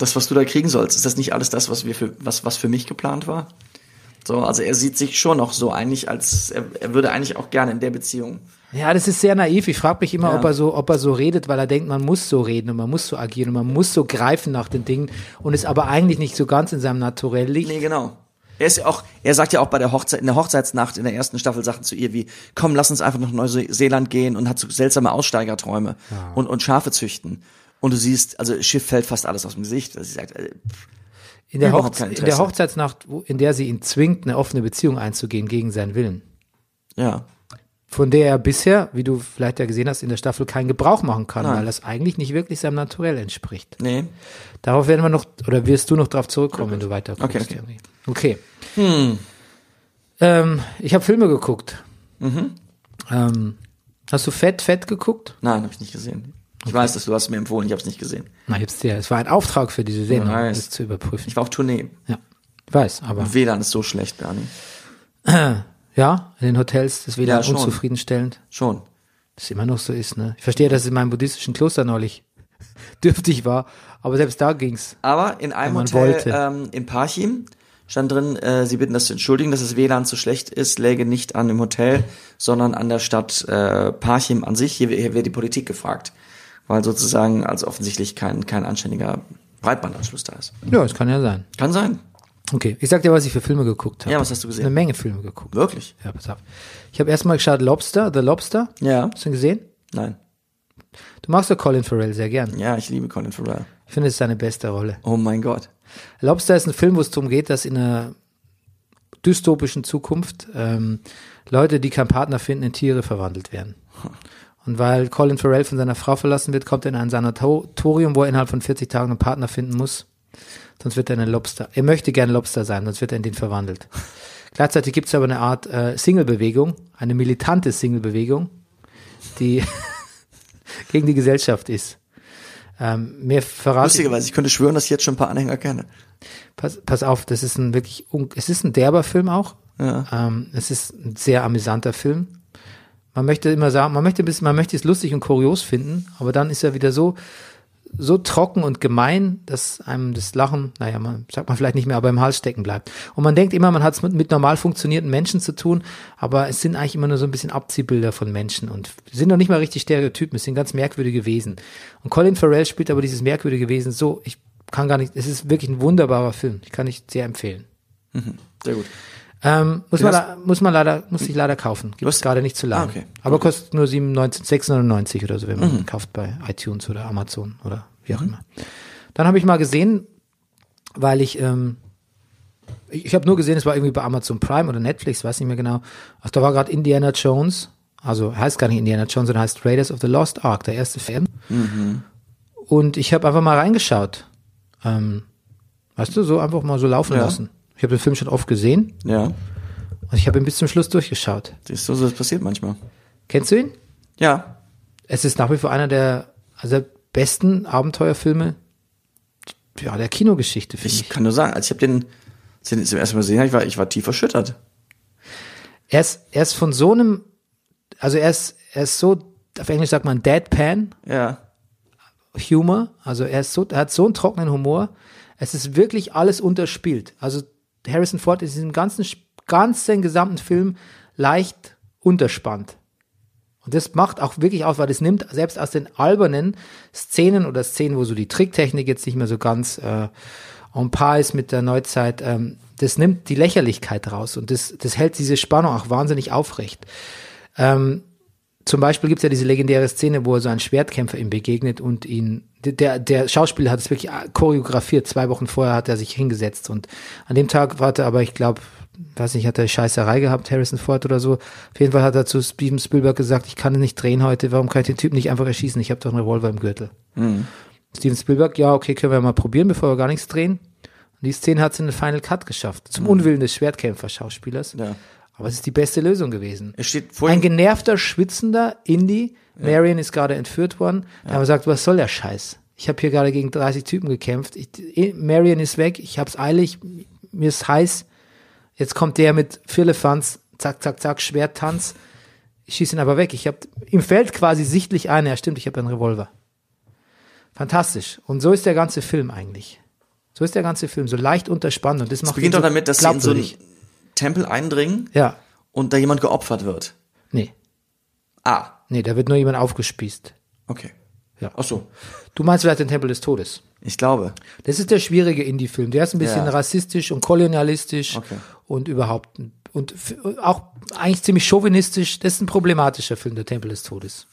das, was du da kriegen sollst, ist das nicht alles das, was wir für, was, was für mich geplant war? So, also er sieht sich schon noch so eigentlich, als er, er würde eigentlich auch gerne in der Beziehung.
Ja, das ist sehr naiv. Ich frage mich immer,
Ja.
ob er so, ob er so redet, weil er denkt, man muss so reden und man muss so agieren und man muss so greifen nach den Dingen und es aber eigentlich nicht so ganz in seinem Naturell liegt.
Nee, genau. Er ist ja auch, er sagt ja auch bei der Hochzeit, in der Hochzeitsnacht in der ersten Staffel Sachen zu ihr wie, komm, lass uns einfach nach Neuseeland gehen und hat so seltsame Aussteigerträume und, und Schafe züchten. Und du siehst, also Schiff fällt fast alles aus dem Gesicht. Also sie sagt, äh,
In der, Hochze in der. Hochzeitsnacht, in der sie ihn zwingt, eine offene Beziehung einzugehen gegen seinen Willen.
ja,
Von der er bisher, wie du vielleicht ja gesehen hast, in der Staffel keinen Gebrauch machen kann,
Nein.
weil das eigentlich nicht wirklich seinem Naturell entspricht.
nee.
Darauf werden wir noch, oder wirst du noch darauf zurückkommen, wenn du weiter
Okay, okay.
Okay. Ähm, ich habe Filme geguckt.
Mhm.
Ähm, hast du Fett, Fett geguckt?
Nein, habe ich nicht gesehen. Ich weiß, dass du hast es mir empfohlen, ich habe es nicht gesehen.
Na, ich hab's dir. Es war ein Auftrag für diese Sendung, das zu überprüfen.
Ich war auf Tournee.
Ja, ich weiß, aber
WLAN ist so schlecht, Bernie.
ja, in den Hotels das WLAN
Ja, schon.
unzufriedenstellend.
Schon.
Das immer noch so ist, ne? Ich verstehe, dass es in meinem buddhistischen Kloster neulich dürftig war, aber selbst da ging's.
Aber in einem Hotel
wollte.
ähm, in Parchim stand drin, äh, sie bitten das zu entschuldigen, dass das WLAN zu schlecht ist, läge nicht an dem Hotel, sondern an der Stadt äh, Parchim an sich. Hier, hier wird die Politik gefragt, weil sozusagen also offensichtlich kein, kein anständiger Breitbandanschluss da ist.
Ja, es kann ja sein.
Kann sein.
Okay, ich sag dir, was ich für Filme geguckt habe.
Ja, was hast du gesehen?
Eine Menge Filme geguckt.
Wirklich?
Ja, pass auf. Ich habe erstmal geschaut Lobster, The Lobster.
Ja.
Hast du ihn gesehen?
Nein.
Du magst doch Colin Farrell sehr gern.
Ja, ich liebe Colin Farrell.
Ich finde, es ist seine beste Rolle.
Oh mein Gott.
Lobster ist ein Film, wo es darum geht, dass in einer dystopischen Zukunft ähm, Leute, die keinen Partner finden, in Tiere verwandelt werden. Und weil Colin Farrell von seiner Frau verlassen wird, kommt er in ein Sanatorium, wo er innerhalb von 40 Tagen einen Partner finden muss. Sonst wird er ein Lobster. Er möchte gerne Lobster sein, sonst wird er in den verwandelt. Gleichzeitig gibt es aber eine Art äh, Single-Bewegung, eine militante Single-Bewegung, die gegen die Gesellschaft ist. Ähm, mehr verrate ich
Lustigerweise, ich könnte schwören, dass ich jetzt schon ein paar Anhänger kenne.
Pass, pass auf, das ist ein wirklich, es ist ein derber Film auch.
Ja.
Ähm, es ist ein sehr amüsanter Film. Man möchte immer sagen, man möchte bisschen, man möchte es lustig und kurios finden, aber dann ist er wieder so, so trocken und gemein, dass einem das Lachen, naja, man sagt man vielleicht nicht mehr, aber im Hals stecken bleibt. Und man denkt immer, man hat es mit, mit normal funktionierenden Menschen zu tun, aber es sind eigentlich immer nur so ein bisschen Abziehbilder von Menschen und sind noch nicht mal richtig Stereotypen, es sind ganz merkwürdige Wesen. Und Colin Farrell spielt aber dieses merkwürdige Wesen so, ich kann gar nicht, es ist wirklich ein wunderbarer Film, ich kann nicht sehr empfehlen.
Sehr gut.
Ähm, muss, man, la- muss man leider, muss ich leider kaufen. Gibt es gerade nicht zu leihen.
Ah, okay.
Aber kostet nur 97, 6,99 oder so, wenn man
Mhm.
kauft bei iTunes oder Amazon oder wie auch immer. Dann habe ich mal gesehen, weil ich, ähm, ich, ich habe nur gesehen, es war irgendwie bei Amazon Prime oder Netflix, weiß nicht mehr genau. Also da war gerade Indiana Jones, also heißt gar nicht Indiana Jones, sondern heißt Raiders of the Lost Ark, der erste Film.
Mhm.
Und ich habe einfach mal reingeschaut. Ähm, weißt du, so einfach mal so laufen
Ja.
lassen. Ich habe den Film schon oft gesehen.
Ja.
Und ich habe ihn bis zum Schluss durchgeschaut.
Siehst du, so das passiert manchmal.
Kennst du ihn?
Ja.
Es ist nach wie vor einer der, also der besten Abenteuerfilme ja, der Kinogeschichte, finde ich.
Ich kann nur sagen, als ich habe den, den zum ersten Mal gesehen habe, ich war, ich war tief erschüttert.
Er ist, er ist von so einem, also er ist, er ist so, auf Englisch sagt man Deadpan
Ja.
Humor, also er ist so, er hat so einen trockenen Humor. Es ist wirklich alles unterspielt. Also Harrison Ford ist in diesem ganzen, ganzen gesamten Film leicht unterspannt. Und das macht auch wirklich aus, weil das nimmt selbst aus den albernen Szenen oder Szenen, wo so die Tricktechnik jetzt nicht mehr so ganz äh, en par ist mit der Neuzeit, ähm, das nimmt die Lächerlichkeit raus und das, das hält diese Spannung auch wahnsinnig aufrecht. Ähm, zum Beispiel gibt es ja diese legendäre Szene, wo er so einen Schwertkämpfer ihm begegnet und ihn, der, der Schauspieler hat es wirklich choreografiert. Zwei Wochen vorher hat er sich hingesetzt und an dem Tag war er aber, ich glaube, weiß nicht, hat er Scheißerei gehabt, Harrison Ford oder so. Auf jeden Fall hat er zu Steven Spielberg gesagt, ich kann nicht drehen heute, warum kann ich den Typen nicht einfach erschießen? Ich habe doch einen Revolver im Gürtel. Steven Spielberg, ja, okay, können wir mal probieren, bevor wir gar nichts drehen. Und die Szene hat es in den Final Cut geschafft, zum Unwillen des Schwertkämpfer-Schauspielers.
Ja.
Aber es ist die beste Lösung gewesen.
Es steht
Ein
ihm.
genervter, schwitzender Indie. Marion ist gerade entführt worden. Da haben wir gesagt, was soll der Scheiß? Ich habe hier gerade gegen 30 Typen gekämpft. Ich, Marion ist weg. Ich hab's eilig. Mir ist heiß. Jetzt kommt der mit Firlefanz. Zack, zack, zack, Schwerttanz. Ich schieße ihn aber weg. Ich habe im Feld quasi sichtlich ein. Ja, stimmt, ich habe einen Revolver. Fantastisch. Und so ist der ganze Film eigentlich. So ist der ganze Film. So leicht unterspannt. Und das macht
Es beginnt doch
so
damit, dass sie in so
glaubwürdig.
Tempel eindringen
Ja.
und da jemand geopfert wird.
Nee.
Ah,
Nee, da wird nur jemand aufgespießt.
okay.
Ja.
Ach so.
Du meinst vielleicht den Tempel des Todes.
Ich glaube.
Das ist der schwierige Indie-Film. Der ist ein bisschen
Ja.
rassistisch und kolonialistisch
Okay.
und überhaupt und auch eigentlich ziemlich chauvinistisch. Das ist ein problematischer Film, der Tempel des Todes.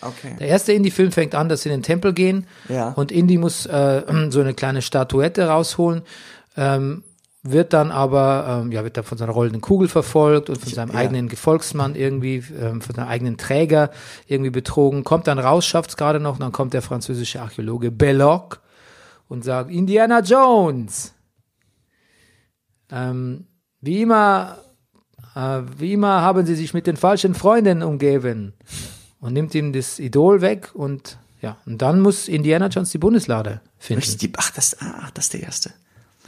Okay.
Der erste Indie-Film fängt an, dass sie in den Tempel gehen
Ja.
und Indie muss äh, so eine kleine Statuette rausholen, ähm, wird dann aber, ähm, ja, wird dann von seiner rollenden Kugel verfolgt und von seinem
ja.
eigenen Gefolgsmann irgendwie, ähm, von seinem eigenen Träger irgendwie betrogen, kommt dann raus, schafft es gerade noch, und dann kommt der französische Archäologe Belloc und sagt, Indiana Jones. Ähm, wie immer äh, wie immer haben sie sich mit den falschen Freunden umgeben. Und nimmt ihm das Idol weg und ja, und dann muss Indiana Jones die Bundeslade finden.
Ach, das, ah, das ist der erste.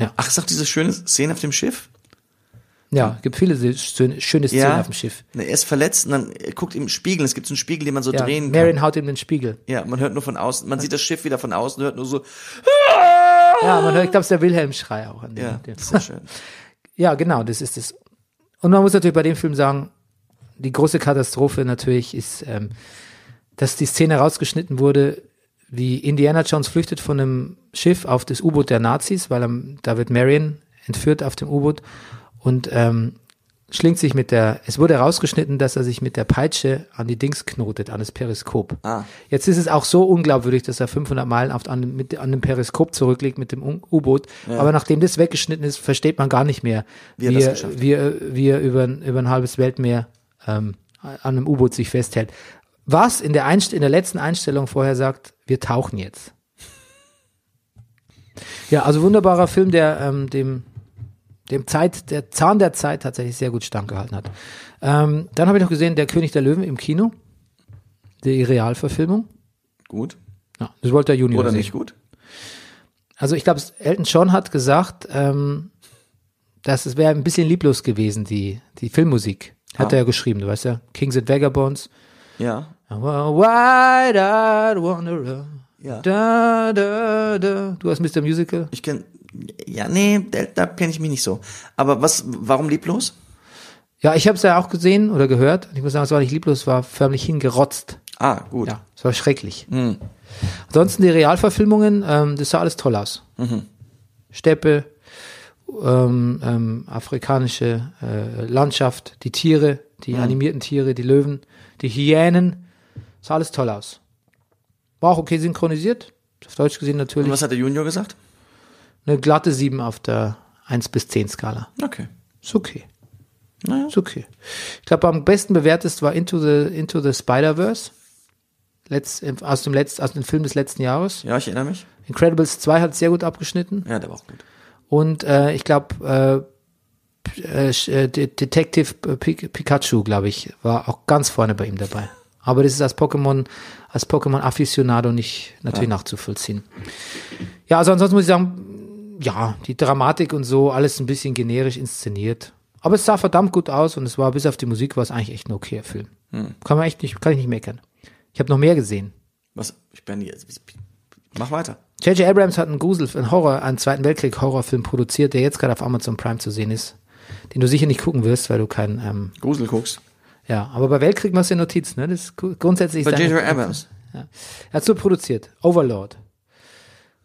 Ja.
Ach, ist doch diese schöne Szene auf dem Schiff?
Ja, gibt viele schöne schöne Szenen
Ja.
auf dem Schiff.
Er ist verletzt und dann er guckt im Spiegel. Es gibt so einen Spiegel, den man so
Ja,
drehen kann.
Marion haut ihm den Spiegel.
Ja, man hört nur von außen. Man sieht das Schiff wieder von außen, hört nur so.
Ja, man hört, ich glaube, es ist der Wilhelm-Schrei auch an dem.
Ja,
dem.
das ist sehr schön.
Ja, genau, das ist es. Und man muss natürlich bei dem Film sagen, die große Katastrophe natürlich ist, ähm, dass die Szene rausgeschnitten wurde, wie Indiana Jones flüchtet von einem Schiff auf das U-Boot der Nazis, weil am, da wird Marion entführt auf dem U-Boot und ähm, schlingt sich mit der, es wurde rausgeschnitten, dass er sich mit der Peitsche an die Dings knotet, an das Periskop.
Ah.
Jetzt ist es auch so unglaubwürdig, dass er 500 Meilen auf, an, mit, an dem Periskop zurückliegt mit dem U-Boot. Aber nachdem das weggeschnitten ist, versteht man gar nicht mehr,
Wie
wie,
er das
er, wie, er, wie er über, ein- über ein halbes Weltmeer ähm, an einem U-Boot sich festhält. Was in der, Einst in der letzten Einstellung vorher sagt, wir tauchen jetzt. Ja, also wunderbarer Film, der ähm, dem, dem Zeit, der Zahn der Zeit tatsächlich sehr gut standgehalten hat. Ähm, dann habe ich noch gesehen, Der König der Löwen im Kino. Die Realverfilmung.
Gut.
Ja, das wollte der Junior
Oder
sehen.
nicht gut?
Also ich glaube, Elton John hat gesagt, ähm, dass es wäre ein bisschen lieblos gewesen, die, die Filmmusik. Hat
Ah.
er ja geschrieben, du weißt ja. Kings and Vagabonds.
Ja.
Wide-eyed wanderer.
Ja.
Da, da, da. Du hast Mr. Musical?
Ich kenn, ja, nee, da, da kenne ich mich nicht so. Aber was, warum lieblos?
Ja, ich habe es ja auch gesehen oder gehört. Ich muss sagen, es war nicht lieblos, es war förmlich hingerotzt.
Ah, gut.
Ja, es war schrecklich.
Hm.
Ansonsten die Realverfilmungen, ähm, das sah alles toll aus.
Mhm.
Steppe, ähm, ähm, afrikanische äh, Landschaft, die Tiere, die
Mhm.
animierten Tiere, die Löwen, die Hyänen, sah alles toll aus. War auch okay synchronisiert, auf Deutsch gesehen
Und
natürlich.
was hat der Junior gesagt?
Eine glatte 7 auf der 1 bis 10 Skala.
Okay.
Ist okay.
Naja.
Ist okay. Ich glaube, am besten bewertet war Into the, Into the Spider-Verse. Letzt, aus dem letzt, aus dem Film des letzten Jahres.
Ja, ich erinnere mich.
Incredibles 2 hat sehr gut abgeschnitten.
Ja, der war auch gut.
Und äh, ich glaube, äh, äh, äh, De- Detective Pi- Pikachu, glaube ich, war auch ganz vorne bei ihm dabei. Aber das ist als Pokémon, als Pokémon Aficionado nicht natürlich nachzuvollziehen. Ja, also ansonsten muss ich sagen, ja, die Dramatik und so, alles ein bisschen generisch inszeniert. Aber es sah verdammt gut aus und es war bis auf die Musik war es eigentlich echt ein okayer Film. Kann man echt nicht, kann ich nicht meckern. Ich habe noch mehr gesehen.
Was? Ich bin jetzt. Mach weiter.
J.J. Abrams hat einen Grusel, einen Horror, einen Zweiten Weltkrieg Horrorfilm produziert, der jetzt gerade auf Amazon Prime zu sehen ist, den du sicher nicht gucken wirst, weil du kein, ähm,
Grusel guckst.
ja, aber bei Weltkrieg machst du ja Notiz, ne? Das grundsätzlich.
Bei J.J. Abrams.
Ja. Er hat so produziert. Overlord.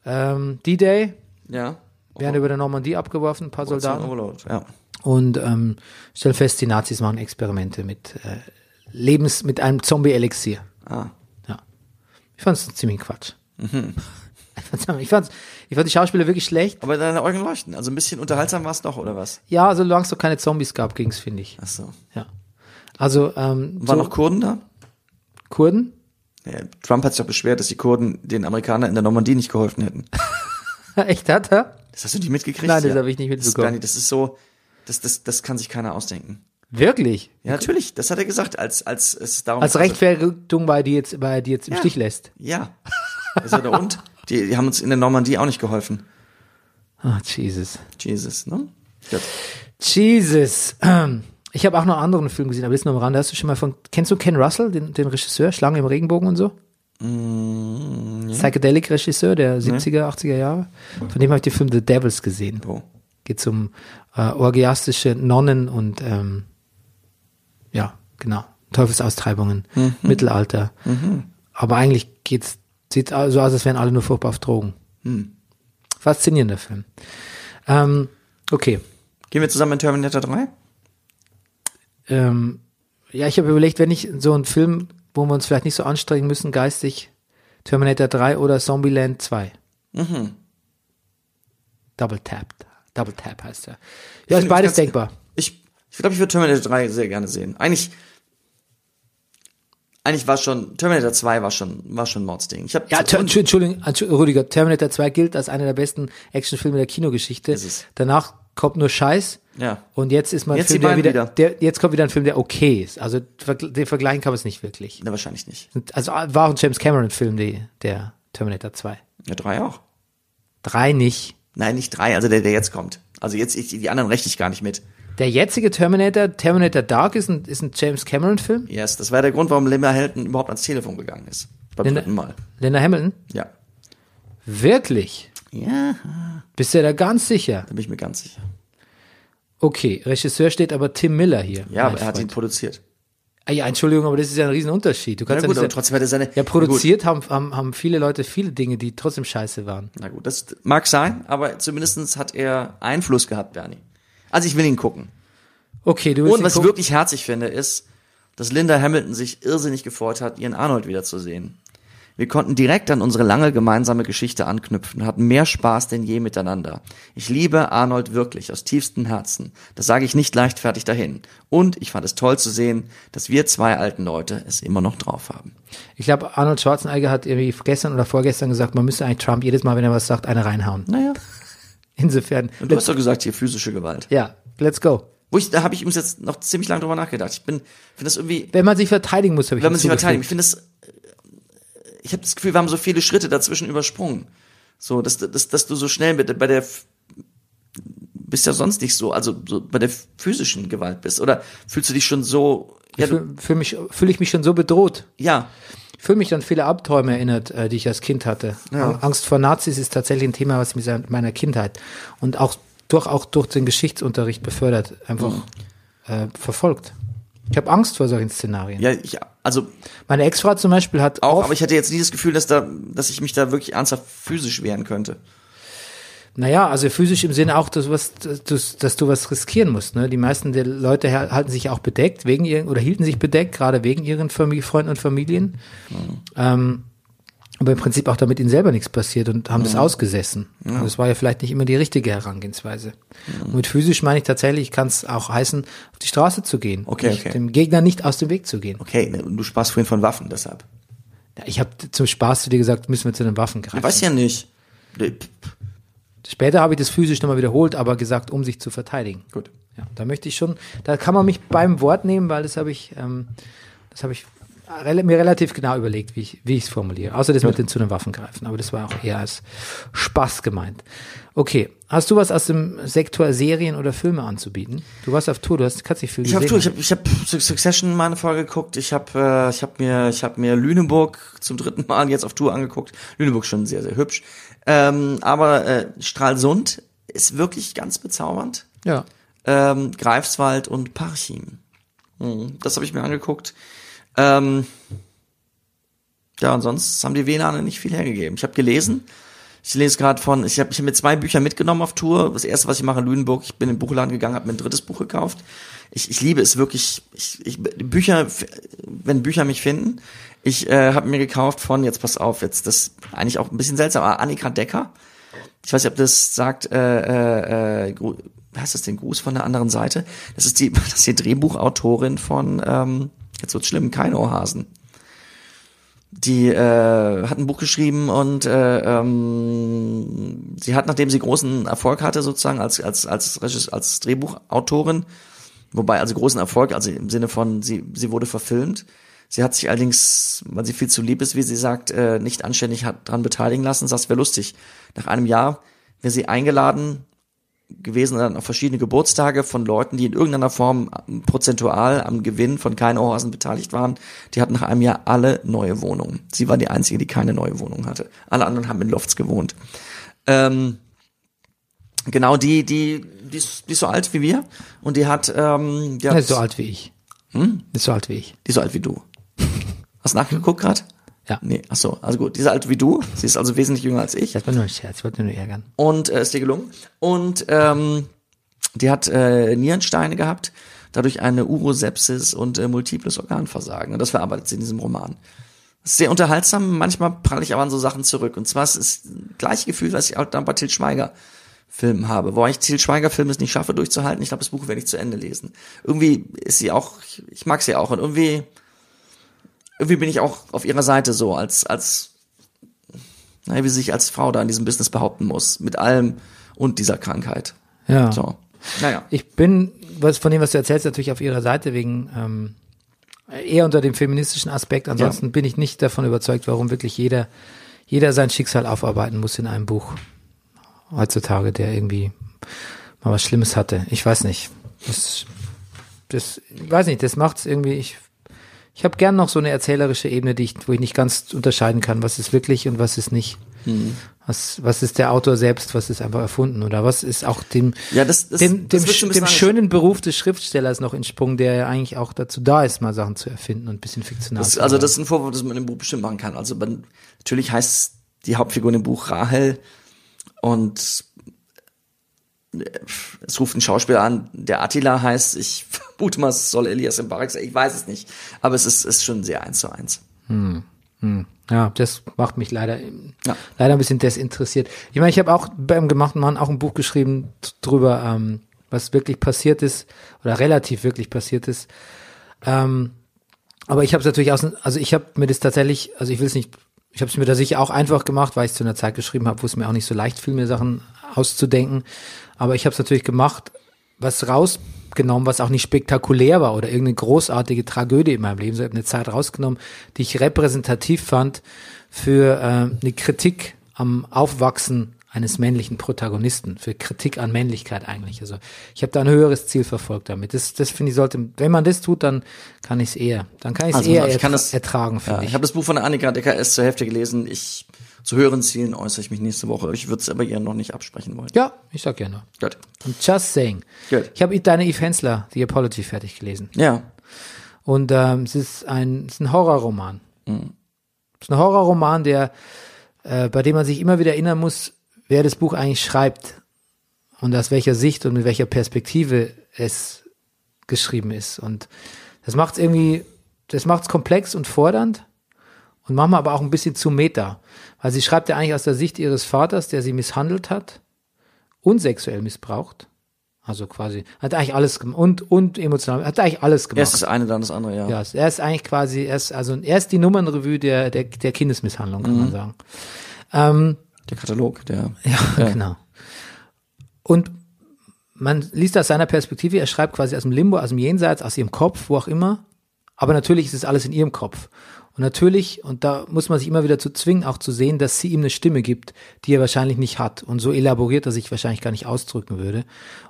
Ähm, D-Day
Ja.
werden über der Normandie abgeworfen, ein paar Soldaten.
Overload. Ja.
Und ähm, stellen fest, die Nazis machen Experimente mit äh, Lebens, mit einem Zombie-Elixier.
Ah.
Ja. Ich fand's ziemlich Quatsch. Ich fand's, ich fand's, ich fand die Schauspieler wirklich schlecht.
Aber deine Augen leuchten. Also ein bisschen unterhaltsam war es doch, oder was?
Ja, solange es doch keine Zombies gab, ging's, finde ich.
Ach so.
Ja. Also, ähm,
Waren
so
noch Kurden da?
Kurden?
Ja, Trump hat sich doch beschwert, dass die Kurden den Amerikanern in der Normandie nicht geholfen hätten.
Echt, hat er?
Das hast du nicht mitgekriegt?
Nein, das habe ich nicht
Das ist,
mitbekommen.
gar nicht, das ist so, das, das, das kann sich keiner ausdenken.
Wirklich?
Ja, natürlich, das hat er gesagt, als, als es darum
Als Rechtfertigung, weil die jetzt, weil er die jetzt im
Ja.
Stich lässt.
Ja. Also, und? Die, die haben uns in der Normandie auch nicht geholfen.
Ah, Jesus.
Jesus, ne? Gut.
Jesus. Ich habe auch noch einen anderen Film gesehen, aber ist nur am Rande. Hast du schon mal von, kennst du Ken Russell, den, den Regisseur, Schlange im Regenbogen und so?
Mm,
Psychedelic-Regisseur der 70er, 80er Jahre. Von dem habe ich den Film The Devils gesehen.
Wo?
Geht um äh, orgiastische Nonnen und ähm, ja, genau, Teufelsaustreibungen, Mittelalter. Aber eigentlich geht's, sieht so aus, als wären alle nur furchtbar auf Drogen. Faszinierender Film. Ähm, okay.
Gehen wir zusammen in Terminator 3?
Ähm, ja, ich habe überlegt, wenn ich so einen Film, wo wir uns vielleicht nicht so anstrengen müssen, geistig, Terminator 3 oder Zombieland 2. Double Tap. Double Tap heißt er. Ja, ist
finde
beides
ganz-
denkbar.
Ich, ich glaube, ich würde Terminator 3 sehr gerne sehen. Eigentlich, eigentlich war schon, Terminator 2 war schon, war schon ein Mordsding. Ich habe
Ja, Ter- Entschuldigung, Rüdiger, Terminator 2 gilt als einer der besten Actionfilme der Kinogeschichte. Danach kommt nur Scheiß.
Ja.
Und jetzt ist mal ein
Jetzt
Film, der wieder,
wieder.
Der, jetzt kommt wieder ein Film, der okay ist. Also den vergleichen kann man es nicht wirklich.
Ne, wahrscheinlich nicht.
Also war auch ein James Cameron-Film, der Terminator 2.
Ja, drei auch.
Drei nicht.
Nein, nicht drei, also der, der jetzt kommt. Also jetzt, ich, die anderen rechne ich gar nicht mit.
Der jetzige Terminator, Terminator Dark, ist ein, ist ein James Cameron-Film.
Yes, das war der Grund, warum Linda Helton überhaupt ans Telefon gegangen ist. Beim
Linda-
dritten Mal.
Linda Hamilton.
Ja.
Wirklich?
Ja,
Bist du da ganz sicher?
da bin ich mir ganz sicher.
Okay, Regisseur steht aber Tim Miller hier.
Ja, aber er hat ihn produziert.
Ah, ja, Entschuldigung, aber das ist ja ein Riesenunterschied. Du
Na
kannst ja,
gut,
nicht
aber
sagen-
trotzdem hat er seine.
ja, produziert haben, haben, haben viele Leute viele Dinge, die trotzdem scheiße waren.
Na gut, das mag sein, aber zumindestens hat er Einfluss gehabt, Bernie. Also ich will ihn gucken.
Okay, du willst
Und was ich
gucken?
wirklich herzig finde, ist, dass Linda Hamilton sich irrsinnig gefreut hat, ihren Arnold wiederzusehen. Wir konnten direkt an unsere lange gemeinsame Geschichte anknüpfen, hatten mehr Spaß denn je miteinander. Ich liebe Arnold wirklich aus tiefstem Herzen. Das sage ich nicht leichtfertig dahin. Und ich fand es toll zu sehen, dass wir zwei alten Leute es immer noch drauf haben.
Ich glaube, Arnold Schwarzenegger hat irgendwie gestern oder vorgestern gesagt, man müsste eigentlich Trump jedes Mal, wenn er was sagt, eine reinhauen.
Naja.
Insofern,
Und du hast doch gesagt, hier physische Gewalt.
ja, let's go.
Wo ich, da habe ich übrigens jetzt noch ziemlich lange drüber nachgedacht. Ich bin, finde das irgendwie,
Wenn man sich verteidigen muss, habe ich
wenn man sich verteidigt. Ich finde das, ich habe das Gefühl, wir haben so viele Schritte dazwischen übersprungen. So, dass, dass, dass du so schnell mit, bei der, bist ja sonst nicht so, also so bei der physischen Gewalt bist. Oder fühlst du dich schon so, ja,
Fühle fühl mich, fühl ich mich schon so bedroht.
ja,
Ich fühle mich an viele Albträume erinnert, äh, die ich als Kind hatte.
Ja.
Angst vor Nazis ist tatsächlich ein Thema, was mich seit meiner Kindheit und auch durch, auch durch den Geschichtsunterricht befördert, einfach äh, verfolgt. Ich habe Angst vor solchen Szenarien.
ja, ich, also
Meine Ex-Frau zum Beispiel hat
auch, aber ich hatte jetzt nie das Gefühl, dass da, dass ich mich da wirklich ernsthaft physisch wehren könnte.
Naja, also physisch im Sinne auch, dass, du was, dass, dass du was riskieren musst. Ne? Die meisten der Leute halten sich auch bedeckt wegen ihren oder hielten sich bedeckt, gerade wegen ihren Famili Freunden und Familien. Ähm, aber im Prinzip auch damit ihnen selber nichts passiert und haben das ausgesessen. Und das war ja vielleicht nicht immer die richtige Herangehensweise. Und mit physisch meine ich tatsächlich, kann es auch heißen, auf die Straße zu gehen.
Okay, okay.
Dem Gegner nicht aus dem Weg zu gehen.
Okay, ne, und du sprachst vorhin von Waffen, deshalb.
Ja, Ich habe zum Spaß zu dir gesagt, müssen wir zu den Waffen greifen.
Ich weiß ja nicht.
Später habe ich das physisch nochmal wiederholt, aber gesagt, um sich zu verteidigen.
Gut.
Ja, da möchte ich schon, da kann man mich beim Wort nehmen, weil das habe ich, ähm, das habe ich mir relativ genau überlegt, wie ich wie ich es formuliere. Außer das mit den zu den Waffen greifen, aber das war auch eher als Spaß gemeint. Okay, hast du was aus dem Sektor Serien oder Filme anzubieten? Du warst auf Tour, du hast kannst nicht viel
Ich habe
gesehen.
ich hab, ich hab Succession mal eine Folge geguckt. Ich habe äh, ich hab mir ich habe mir Lüneburg zum dritten Mal jetzt auf Tour angeguckt. Lüneburg ist schon sehr sehr hübsch. Ähm, aber äh, Stralsund ist wirklich ganz bezaubernd.
ja.
Ähm, Greifswald und Parchim. Mhm, das habe ich mir angeguckt. Ähm, ja, und sonst haben die WLAN nicht viel hergegeben. Ich habe gelesen. Ich lese gerade von, ich habe ich hab mir zwei Bücher mitgenommen auf Tour. Das erste, was ich mache in Lüneburg, ich bin in den Buchladen gegangen, habe mir ein drittes Buch gekauft. Ich, ich liebe es wirklich. Ich, ich, Bücher, wenn Bücher mich finden. Ich äh, habe mir gekauft von, jetzt pass auf, jetzt das eigentlich auch ein bisschen seltsam, aber Annika Decker. Ich weiß nicht, ob das sagt, äh, äh, äh, Gru- heißt das den Gruß von der anderen Seite? Das ist die, das ist die Drehbuchautorin von, ähm, jetzt wird's schlimm, kein Ohrhasen. Die äh, hat ein Buch geschrieben und äh, ähm, sie hat, nachdem sie großen Erfolg hatte, sozusagen als als als Regis, als Drehbuchautorin, wobei also großen Erfolg, also im Sinne von sie sie wurde verfilmt. Sie hat sich allerdings, weil sie viel zu lieb ist, wie sie sagt, äh, nicht anständig hat dran beteiligen lassen. Das wäre lustig. Nach einem Jahr wäre sie eingeladen gewesen dann auf verschiedene Geburtstage von Leuten, die in irgendeiner Form prozentual am Gewinn von kein Ohrhasen beteiligt waren. Die hatten nach einem Jahr alle neue Wohnungen. Sie war die einzige, die keine neue Wohnung hatte. Alle anderen haben in Lofts gewohnt. Ähm, genau, die, die, die ist, die ist so alt wie wir und die hat, ähm, die, hat,
ist so alt wie ich.
Hm?
Ist so alt wie ich.
die ist so alt wie du. Hast du nachgeguckt gerade?
Ja.
Nee, ach so, also gut, die ist alt wie du. Sie ist also wesentlich jünger als ich.
Das war nur ein Scherz, ich wollte nur ärgern.
und äh, ist dir gelungen. Und ähm, die hat äh, Nierensteine gehabt, dadurch eine Urosepsis und äh, multiples Organversagen. Und das verarbeitet sie in diesem Roman. Das ist sehr unterhaltsam, manchmal pralle ich aber an so Sachen zurück. Und zwar es ist das gleiche Gefühl, was ich auch dann bei Til Schweiger Filmen habe, wo ich Til Schweiger Filme es nicht schaffe durchzuhalten. Ich glaube, das Buch werde ich zu Ende lesen. Irgendwie ist sie auch, ich, ich mag sie auch und irgendwie, irgendwie bin ich auch auf ihrer Seite so, als, als, naja, wie sie sich als Frau da in diesem Business behaupten muss, mit allem und dieser Krankheit.
Ja.
So. Naja.
Ich bin, was von dem, was du erzählst, natürlich auf ihrer Seite wegen ähm, eher unter dem feministischen Aspekt. Ansonsten
Ja.
bin ich nicht davon überzeugt, warum wirklich jeder, jeder sein Schicksal aufarbeiten muss in einem Buch heutzutage, der irgendwie mal was Schlimmes hatte. Ich weiß nicht. Das, das ich weiß nicht, das macht's irgendwie. Ich, ich habe gern noch so eine erzählerische Ebene, die ich, wo ich nicht ganz unterscheiden kann, was ist wirklich und was ist nicht.
Mhm.
Was, was ist der Autor selbst, was ist einfach erfunden oder was ist auch dem,
Ja, das, das,
dem,
das
dem,
ein
dem schönen Beruf des Schriftstellers noch entsprungen, der ja eigentlich auch dazu da ist, mal Sachen zu erfinden und ein bisschen fiktional
Das,
zu
also das ist ein Vorwurf, das man im Buch bestimmt machen kann. Also man, natürlich heißt die Hauptfigur in dem Buch Rahel und es ruft ein Schauspieler an, der Attila heißt. Ich vermute mal, es soll Elias Mbarek sein. Ich weiß es nicht. Aber es ist, ist schon sehr eins zu eins.
Ja, das macht mich leider,
Ja.
leider ein bisschen desinteressiert. Ich meine, ich habe auch beim gemachten Mann auch ein Buch geschrieben drüber, ähm, was wirklich passiert ist oder relativ wirklich passiert ist. Ähm, aber ich habe es natürlich aus, also ich habe mir das tatsächlich, also ich will es nicht, ich habe es mir da sicher auch einfach gemacht, weil ich es zu einer Zeit geschrieben habe, wo es mir auch nicht so leicht fiel, mir Sachen auszudenken. Aber ich habe es natürlich gemacht, was rausgenommen, was auch nicht spektakulär war oder irgendeine großartige Tragödie in meinem Leben. So, ich habe eine Zeit rausgenommen, die ich repräsentativ fand für äh, eine Kritik am Aufwachsen eines männlichen Protagonisten, für Kritik an Männlichkeit eigentlich. Also ich habe da ein höheres Ziel verfolgt damit. Das, das finde ich sollte, wenn man das tut, dann kann ich es eher, dann kann ich es
Also,
eher
ich kann
ertra
das-
ertragen,
Ja, ich
ich.
habe das Buch von der Annika Decker erst zur Hälfte gelesen. Ich zu höheren Zielen äußere ich mich nächste Woche. Ich würde es aber ihr noch nicht absprechen wollen.
Ja, ich sag nur.
Gut.
Just saying.
Gut.
Ich habe deine Eve Hensler, The Apology, fertig gelesen.
Ja.
Und ähm, es ist ein, es ist ein Horrorroman. Es ist ein Horrorroman, der, äh, bei dem man sich immer wieder erinnern muss, wer das Buch eigentlich schreibt und aus welcher Sicht und mit welcher Perspektive es geschrieben ist. Und das macht es irgendwie, das macht es komplex und fordernd und manchmal aber auch ein bisschen zu meta. Weil sie schreibt ja eigentlich aus der Sicht ihres Vaters, der sie misshandelt hat und sexuell missbraucht. Also quasi, hat eigentlich alles gemacht und, und emotional, hat eigentlich alles gemacht.
Erst das eine, dann das andere, ja.
Ja, er ist eigentlich quasi, er ist, also er ist die Nummernrevue der, der, der Kindesmisshandlung, kann man sagen. Ähm,
Der Katalog, der.
ja,
Ja.
genau. Und man liest aus seiner Perspektive, er schreibt quasi aus dem Limbo, aus dem Jenseits, aus ihrem Kopf, wo auch immer. Aber natürlich ist es alles in ihrem Kopf. Und natürlich, und da muss man sich immer wieder zu zwingen, auch zu sehen, dass sie ihm eine Stimme gibt, die er wahrscheinlich nicht hat. Und so elaboriert er sich wahrscheinlich gar nicht ausdrücken würde.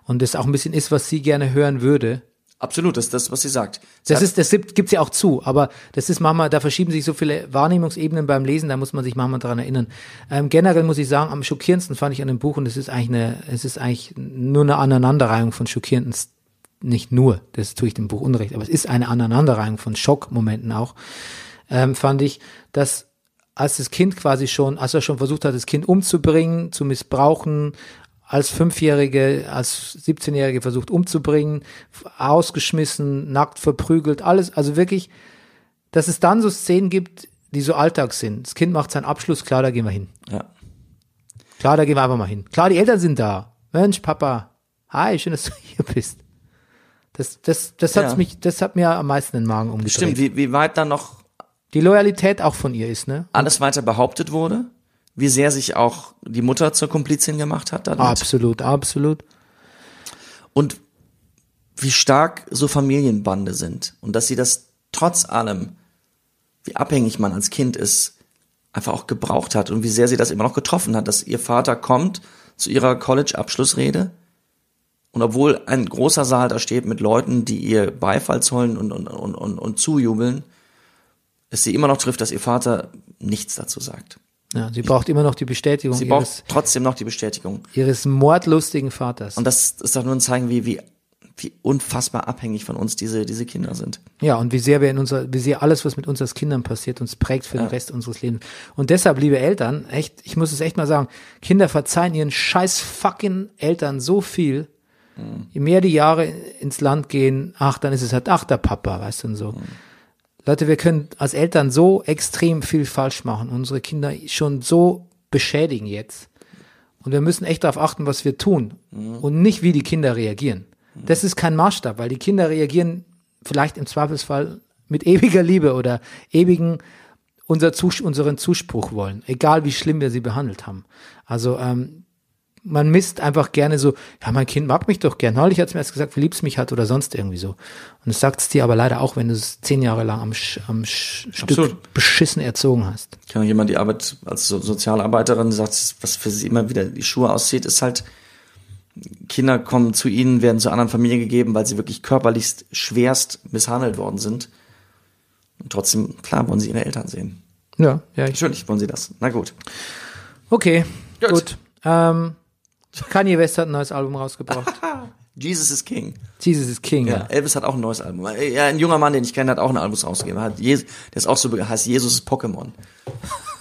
Und das auch ein bisschen ist, was sie gerne hören würde.
Absolut, das ist das, was sie sagt. Sie
Das ist, das gibt, gibt's ja auch zu, aber das ist manchmal, da verschieben sich so viele Wahrnehmungsebenen beim Lesen, da muss man sich manchmal dran erinnern. Ähm, generell muss ich sagen, am schockierendsten fand ich an dem Buch, und es ist eigentlich eine, es ist eigentlich nur eine Aneinanderreihung von schockierenden, nicht nur, das tue ich dem Buch unrecht, aber es ist eine Aneinanderreihung von Schockmomenten auch, ähm, fand ich, dass als das Kind quasi schon, als er schon versucht hat, das Kind umzubringen, zu missbrauchen, als Fünfjährige, als 17-Jährige versucht umzubringen, ausgeschmissen, nackt verprügelt, alles, also wirklich, dass es dann so Szenen gibt, die so Alltag sind. Das Kind macht seinen Abschluss, klar, da gehen wir hin.
ja.
Klar, da gehen wir einfach mal hin. Klar, die Eltern sind da. Mensch, Papa, hi, schön, dass du hier bist. Das, das, das hat's
Ja.
mich, das hat mir am meisten den Magen umgedreht.
Stimmt, wie, wie weit dann noch
Die Loyalität auch von ihr ist, ne?
alles weiter behauptet wurde, wie sehr sich auch die Mutter zur Komplizin gemacht hat damit.
Absolut, absolut.
und wie stark so Familienbande sind und dass sie das trotz allem, wie abhängig man als Kind ist, einfach auch gebraucht hat und wie sehr sie das immer noch getroffen hat, dass ihr Vater kommt zu ihrer College-Abschlussrede und obwohl ein großer Saal da steht mit Leuten, die ihr Beifall zollen und, und, und, und, und zujubeln, es sie immer noch trifft, dass ihr Vater nichts dazu sagt.
Ja, sie braucht immer noch die Bestätigung
Sie
ihres,
braucht trotzdem noch die Bestätigung.
ihres mordlustigen Vaters.
Und das ist doch nur ein Zeichen, wie, wie, wie unfassbar abhängig von uns diese, diese Kinder sind.
Ja, und wie sehr wir in unser, wie sehr alles, was mit uns als Kindern passiert, uns prägt für den Rest unseres Lebens. Und deshalb, liebe Eltern, echt, ich muss es echt mal sagen, Kinder verzeihen ihren scheiß fucking Eltern so viel. Je mehr die Jahre ins Land gehen, ach, dann ist es halt, ach, der Papa, weißt du, und so. Leute, wir können als Eltern so extrem viel falsch machen, unsere Kinder schon so beschädigen jetzt. Und wir müssen echt darauf achten, was wir tun und nicht, wie die Kinder reagieren. Das ist kein Maßstab, weil die Kinder reagieren vielleicht im Zweifelsfall mit ewiger Liebe oder ewigen unser Zus unseren Zuspruch wollen, egal wie schlimm wir sie behandelt haben. Also ähm, man misst einfach gerne so, ja, mein Kind mag mich doch gern. Neulich hat es mir erst gesagt, wie lieb's mich hat oder sonst irgendwie so. Und es sagt es dir aber leider auch, wenn du es zehn Jahre lang am, am Stück
Absolut.
beschissen erzogen hast.
Kann auch jemand die Arbeit als so Sozialarbeiterin sagt, was für sie immer wieder die Schuhe auszieht, ist halt, Kinder kommen zu ihnen, werden zu anderen Familien gegeben, weil sie wirklich körperlichst schwerst misshandelt worden sind. Und trotzdem, klar, wollen sie ihre Eltern sehen.
Ja, ja, ich,
Natürlich wollen sie das. Na gut.
okay,
Gut.
gut. Ähm, Kanye West hat ein neues Album rausgebracht.
Jesus is King.
Jesus is King,
Ja,
ja.
Elvis hat auch ein neues Album. Ja, ein junger Mann, den ich kenne, hat auch ein Album rausgegeben. Hat Jesus, der ist auch so, heißt Jesus ist Pokémon.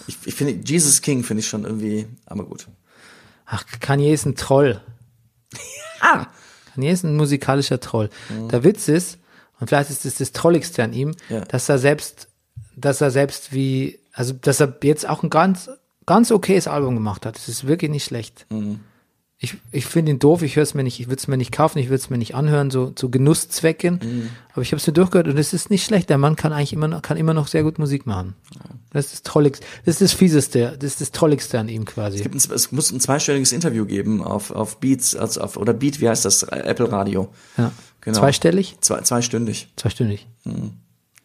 Ich, ich finde, Jesus is King finde ich schon irgendwie, aber gut.
Ach, Kanye ist ein Troll.
Ah!
Kanye ist ein musikalischer Troll. Der Witz ist, und vielleicht ist es das Trolligste an ihm,
Ja.
dass er selbst, dass er selbst wie, also dass er jetzt auch ein ganz, ganz okayes Album gemacht hat. Es ist wirklich nicht schlecht. Ich, ich finde ihn doof, ich höre es mir nicht, ich würde es mir nicht kaufen, ich würde es mir nicht anhören, so zu Genusszwecken. Aber ich habe es mir durchgehört und es ist nicht schlecht. Der Mann kann eigentlich immer noch, kann immer noch sehr gut Musik machen. Das ist das Trolligste, das ist das Fieseste, das ist das Trolligste an ihm quasi.
Es, gibt ein, es muss ein zweistelliges Interview geben auf, auf Beats, also auf, oder Beat, wie heißt das? Apple Radio.
Ja.
Genau.
Zweistellig?
Zwei, zweistündig.
Zweistündig.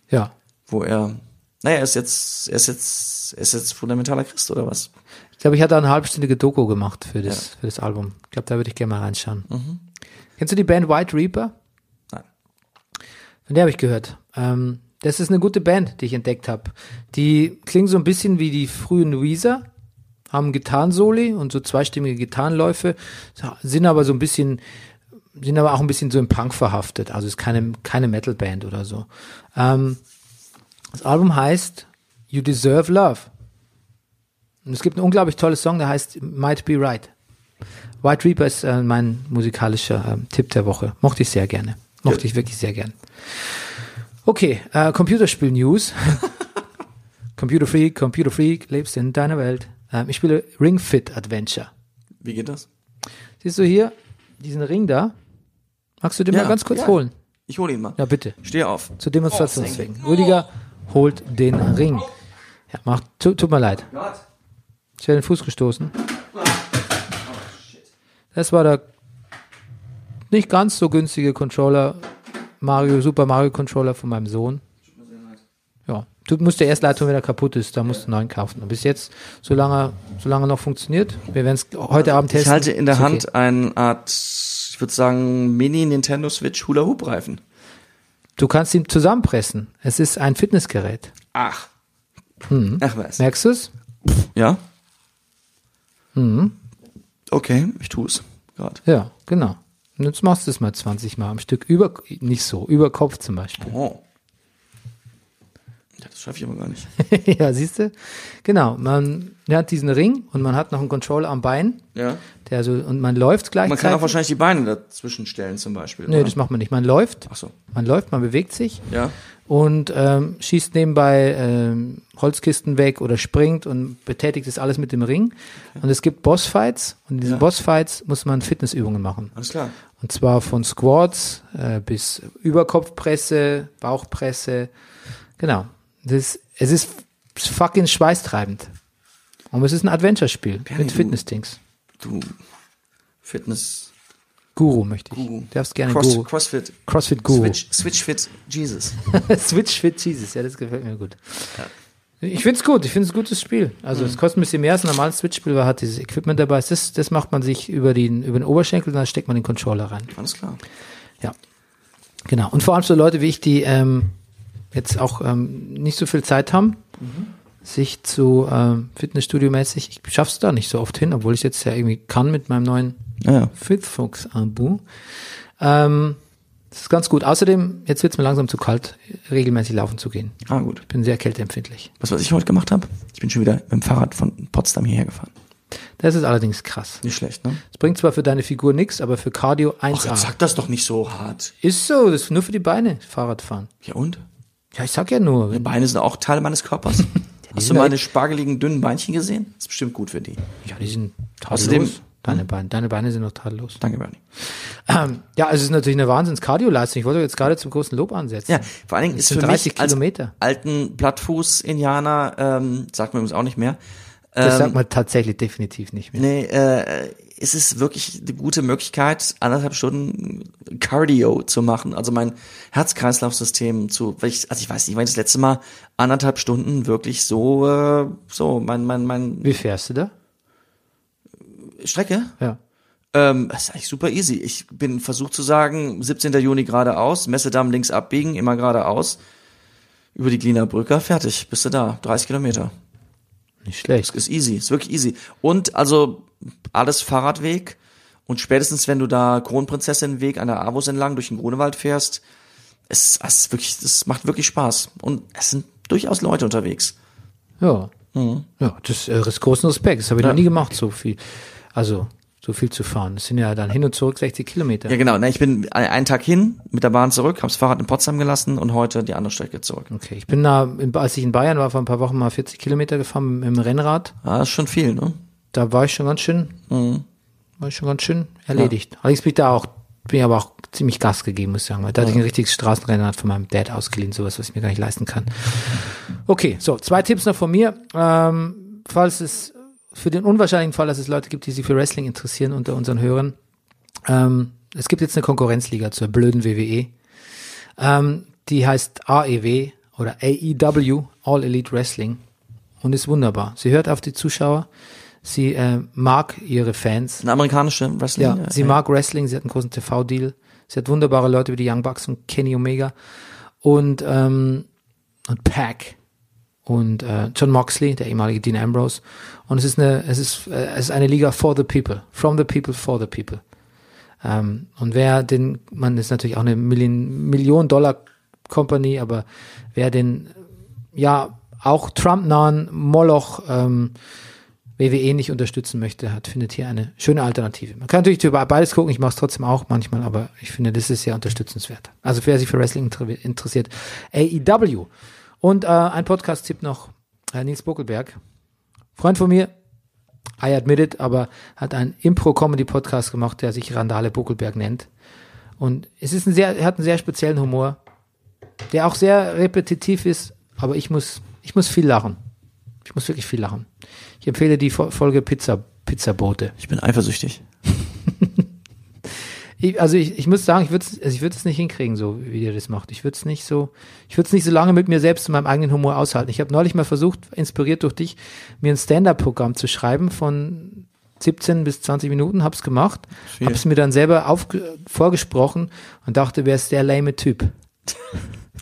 Ja.
Wo er, naja, er ist jetzt, er ist jetzt, er ist jetzt fundamentaler Christ oder was?
Ich glaube, ich hatte eine halbstündige Doku gemacht für das, für das Album. Ich glaube, da würde ich gerne mal reinschauen. Kennst du die Band White Reaper?
Nein.
Von der habe ich gehört. Ähm, das ist eine gute Band, die ich entdeckt habe. Die klingen so ein bisschen wie die frühen Weezer, haben Gitarrensoli und so zweistimmige Gitarrenläufe, sind aber so ein bisschen, sind aber auch ein bisschen so im Punk verhaftet. Also ist keine, keine Metalband oder so. Ähm, das Album heißt You Deserve Love. Und es gibt einen unglaublich tolles Song, der heißt Might Be Right. White Reaper ist äh, mein musikalischer ähm, Tipp der Woche. Mochte ich sehr gerne. Mochte ich wirklich sehr gern. Okay, äh, Computerspiel-News. Computer Freak, Computer Freak, lebst in deiner Welt. Ähm, ich spiele Ring Fit Adventure.
Wie geht das?
Siehst du hier diesen Ring da? Magst du den mal ganz kurz
ja.
holen?
Ich hole ihn mal.
Ja, bitte.
Steh auf.
Zu Demonstrationszwecken. Rüdiger holt den Ring. Ja, macht, tu, tut mir leid.
Gott.
Ich habe den Fuß gestoßen. Das war der nicht ganz so günstige Controller, Mario, Super Mario Controller von meinem Sohn. Ja, du musst dir erst leid tun, wenn er kaputt ist, da musst du einen neuen kaufen. Und bis jetzt, solange, solange noch funktioniert, wir werden es heute Abend testen.
Ich halte in der
okay.
Hand eine Art, ich würde sagen, Mini Nintendo Switch Hula Hoop Reifen.
Du kannst ihn zusammenpressen. Es ist ein Fitnessgerät.
Ach.
Mhm.
Ach was.
Merkst du es?
Ja?
Mhm.
Okay, ich tue es. Gerade.
Ja, genau. Und jetzt machst du es mal 20 Mal am Stück. Über, nicht so, über Kopf zum Beispiel.
Oh. Ja, das schaffe ich aber gar nicht.
ja, siehst du? Genau, man hat diesen Ring und man hat noch einen Controller am Bein,
Ja.
Der so, und man läuft
Man
gleichzeitig.
kann auch wahrscheinlich die Beine dazwischen stellen zum Beispiel.
Nee,
oder?
das macht man nicht. Man läuft,
Ach so.
man läuft, man bewegt sich
Ja.
und ähm, schießt nebenbei ähm, Holzkisten weg oder springt und betätigt das alles mit dem Ring. Und es gibt Bossfights und in diesen
Ja.
Bossfights muss man Fitnessübungen machen.
Alles klar.
Und zwar von Squats äh, bis Überkopfpresse, Bauchpresse. Genau. Das, es ist fucking schweißtreibend. Und es ist ein Adventure-Spiel mit Fitness-Dings.
Du Fitness
Guru möchte ich.
Guru.
Darfst gerne
Cross,
Guru.
Crossfit.
Crossfit Guru.
Switch, Fit Jesus.
Switch Fit Jesus. Ja, das gefällt mir gut. Ich find's gut. Ich finde es ein gutes Spiel. Also es kostet ein bisschen mehr als ein normales Switch-Spiel, weil hat dieses Equipment dabei. Das, das macht man sich über den, über den Oberschenkel und dann steckt man den Controller rein.
Alles klar.
Ja, genau. Und vor allem so Leute wie ich, die ähm, jetzt auch ähm, nicht so viel Zeit haben, sich zu ähm, Fitnessstudio-mäßig, ich schaff's da nicht so oft hin, obwohl ich jetzt ja irgendwie kann mit meinem neuen
Ja, ja.
Fitfox-Abo. Ähm, das ist ganz gut. Außerdem, jetzt wird's mir langsam zu kalt, regelmäßig laufen zu gehen.
Ah, gut.
Ich bin sehr kälteempfindlich.
Was, was ich heute gemacht habe? Ich bin schon wieder mit dem Fahrrad von Potsdam hierher gefahren.
Das ist allerdings krass.
Nicht schlecht, ne?
Es bringt zwar für deine Figur nichts, aber für Cardio
Ach, jetzt
1A.
sag das doch nicht so hart.
Ist so, das ist nur für die Beine, Fahrradfahren.
Ja und?
Ja, ich sag ja nur, wenn
Beine sind auch Teile meines Körpers. Hast du
ja-
meine spargeligen, dünnen Beinchen gesehen? ist bestimmt gut für die.
Ja, die sind tadellos.
Außerdem-
deine Beine, deine Beine sind noch tadellos.
Danke, Bernie.
Ähm, ja, also es ist natürlich eine Wahnsinns-Cardio-Leistung. Ich wollte jetzt gerade zum großen Lob ansetzen.
Ja, vor allen Dingen
Das
ist für
30
mich als
Kilometer.
alten Plattfuß-Indianer, ähm, sagt man übrigens auch nicht mehr,
Das
Ähm,
sagt man tatsächlich definitiv nicht mehr.
Nee, äh, es ist wirklich eine gute Möglichkeit, anderthalb Stunden Cardio zu machen, also mein Herz-Kreislauf-System zu, weil ich, also ich weiß nicht, wann ich das letzte Mal anderthalb Stunden wirklich so, äh, so, mein, mein, mein
Wie fährst du da?
Strecke,
Ja.
ähm, das ist eigentlich super easy. Ich bin versucht zu sagen, 17. Juni geradeaus, Messedamm links abbiegen, immer geradeaus, über die Gliener Brücke, fertig, bist du da, 30 Kilometer.
Nicht schlecht.
Ist easy, ist wirklich easy. Und also alles Fahrradweg. Und spätestens, wenn du da Kronprinzessin-Weg an der Avus entlang durch den Grunewald fährst, es, es ist wirklich, das macht wirklich Spaß. Und es sind durchaus Leute unterwegs.
Ja. Ja, das äh, ist großen Respekt. Das habe ich
Ja.
noch nie gemacht, so viel. Also, so viel zu fahren. Das sind ja dann hin und zurück 60 Kilometer.
Ja, genau. Ne, ich bin ein- einen Tag hin mit der Bahn zurück, hab's Fahrrad in Potsdam gelassen und heute die andere Strecke zurück.
Okay, ich bin da, als ich in Bayern war, vor ein paar Wochen mal 40 Kilometer gefahren mit dem Rennrad.
Ah, ist schon viel, ne?
Da war ich schon ganz schön,
Mhm.
war ich schon ganz schön erledigt. Allerdings bin ich da auch, bin ich aber auch ziemlich Gas gegeben, muss ich sagen. Weil da hatte ich ein richtiges Straßenrennrad von meinem Dad ausgeliehen, sowas, was ich mir gar nicht leisten kann. Okay, so, zwei Tipps noch von mir. Ähm, falls es, für den unwahrscheinlichen Fall, dass es Leute gibt, die sich für Wrestling interessieren unter unseren Hörern. Ähm, es gibt jetzt eine Konkurrenzliga zur blöden WWE. Ähm, die heißt AEW oder AEW, All Elite Wrestling. Und ist wunderbar. Sie hört auf die Zuschauer. Sie äh, mag ihre Fans.
Eine amerikanische Wrestling.
Ja,
äh,
sie mag Wrestling, sie hat einen großen TV-Deal. Sie hat wunderbare Leute wie die Young Bucks und Kenny Omega und, ähm, und Pac und äh, John Moxley, der ehemalige Dean Ambrose. Und es ist eine, es ist, äh, es ist eine Liga for the people, from the people, for the people. Ähm, und wer den, man ist natürlich auch eine Million, Million Dollar Company, aber wer den, ja, auch Trump-nahen Moloch ähm, WWE nicht unterstützen möchte, hat, findet hier eine schöne Alternative. Man kann natürlich über beides gucken, ich mache es trotzdem auch manchmal, aber ich finde, das ist sehr unterstützenswert. Also wer sich für Wrestling inter- interessiert, AEW. Und äh, ein Podcast-Tipp noch, äh, Nils Buckelberg, Freund von mir, I admit it, aber hat einen Impro-Comedy-Podcast gemacht, der sich Randale Buckelberg nennt. Und es ist ein sehr, er hat einen sehr speziellen Humor, der auch sehr repetitiv ist, aber ich muss, ich muss viel lachen. Ich muss wirklich viel lachen. Ich empfehle die Fo- Folge Pizza, Pizzabote.
Ich bin eifersüchtig.
Ich, also ich, ich muss sagen, ich würde es also ich würd es nicht hinkriegen, so wie ihr das macht. Ich würde es nicht so, ich würde es nicht so lange mit mir selbst und meinem eigenen Humor aushalten. Ich habe neulich mal versucht, inspiriert durch dich, mir ein Stand-up-Programm zu schreiben von 17 bis 20 Minuten, hab's gemacht,
Viel.
hab's mir dann selber aufge vorgesprochen und dachte, wer ist der lame Typ?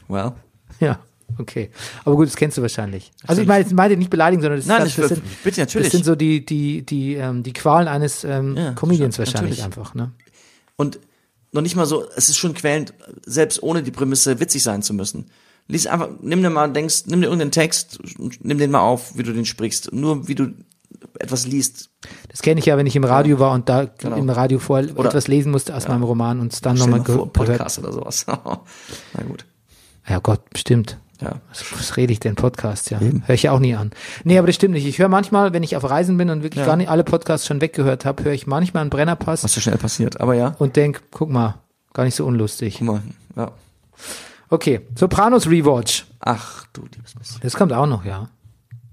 Well.
Ja, okay. Aber gut, das kennst du wahrscheinlich. Also ich meine, ich meine nicht beleidigen, sondern das,
Nein,
das, das sind,
bitte, natürlich.
das sind so die, die, die, ähm, die Qualen eines ähm,
Ja,
Comedians wahrscheinlich
natürlich.
einfach, ne?
Und noch nicht mal so, es ist schon quälend, selbst ohne die Prämisse witzig sein zu müssen. Lies einfach, nimm dir mal, denkst, nimm dir irgendeinen Text, nimm den mal auf, wie du den sprichst. Nur wie du etwas liest.
Das kenne ich ja, wenn ich im Radio war und da
Genau.
im Radio vor
Oder-
etwas lesen musste aus meinem Roman und es dann nochmal gehört.
Podcast oder sowas. Na gut.
Ja Gott, stimmt.
Ja.
Was, was rede ich denn Podcast, ja?
Eben.
Höre ich ja auch nie an. Nee, aber das stimmt nicht. Ich höre manchmal, wenn ich auf Reisen bin und wirklich
Ja.
gar nicht alle Podcasts schon weggehört habe, höre ich manchmal einen Brennerpass
Was so schnell passiert. Aber ja.
und denk, guck mal, gar nicht so unlustig.
Guck mal. Ja.
Okay, Sopranos Rewatch.
Ach du liebes bisschen.
Das kommt auch noch, ja.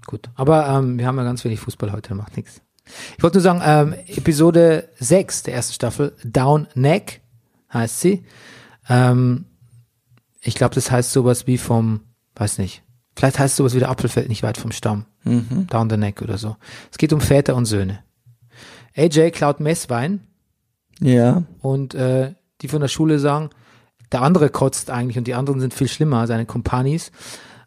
Gut. Aber ähm, wir haben ja ganz wenig Fußball heute, macht nichts. Ich wollte nur sagen, ähm, Episode 6 der ersten Staffel, Down Neck heißt sie. Ähm, ich glaube, das heißt sowas wie vom, weiß nicht, vielleicht heißt es sowas wie der Apfel fällt nicht weit vom Stamm.
Mhm.
Down the Neck oder so. Es geht um Väter und Söhne. AJ klaut Messwein
Ja.
und äh, die von der Schule sagen, der andere kotzt eigentlich und die anderen sind viel schlimmer, seine Kumpanis.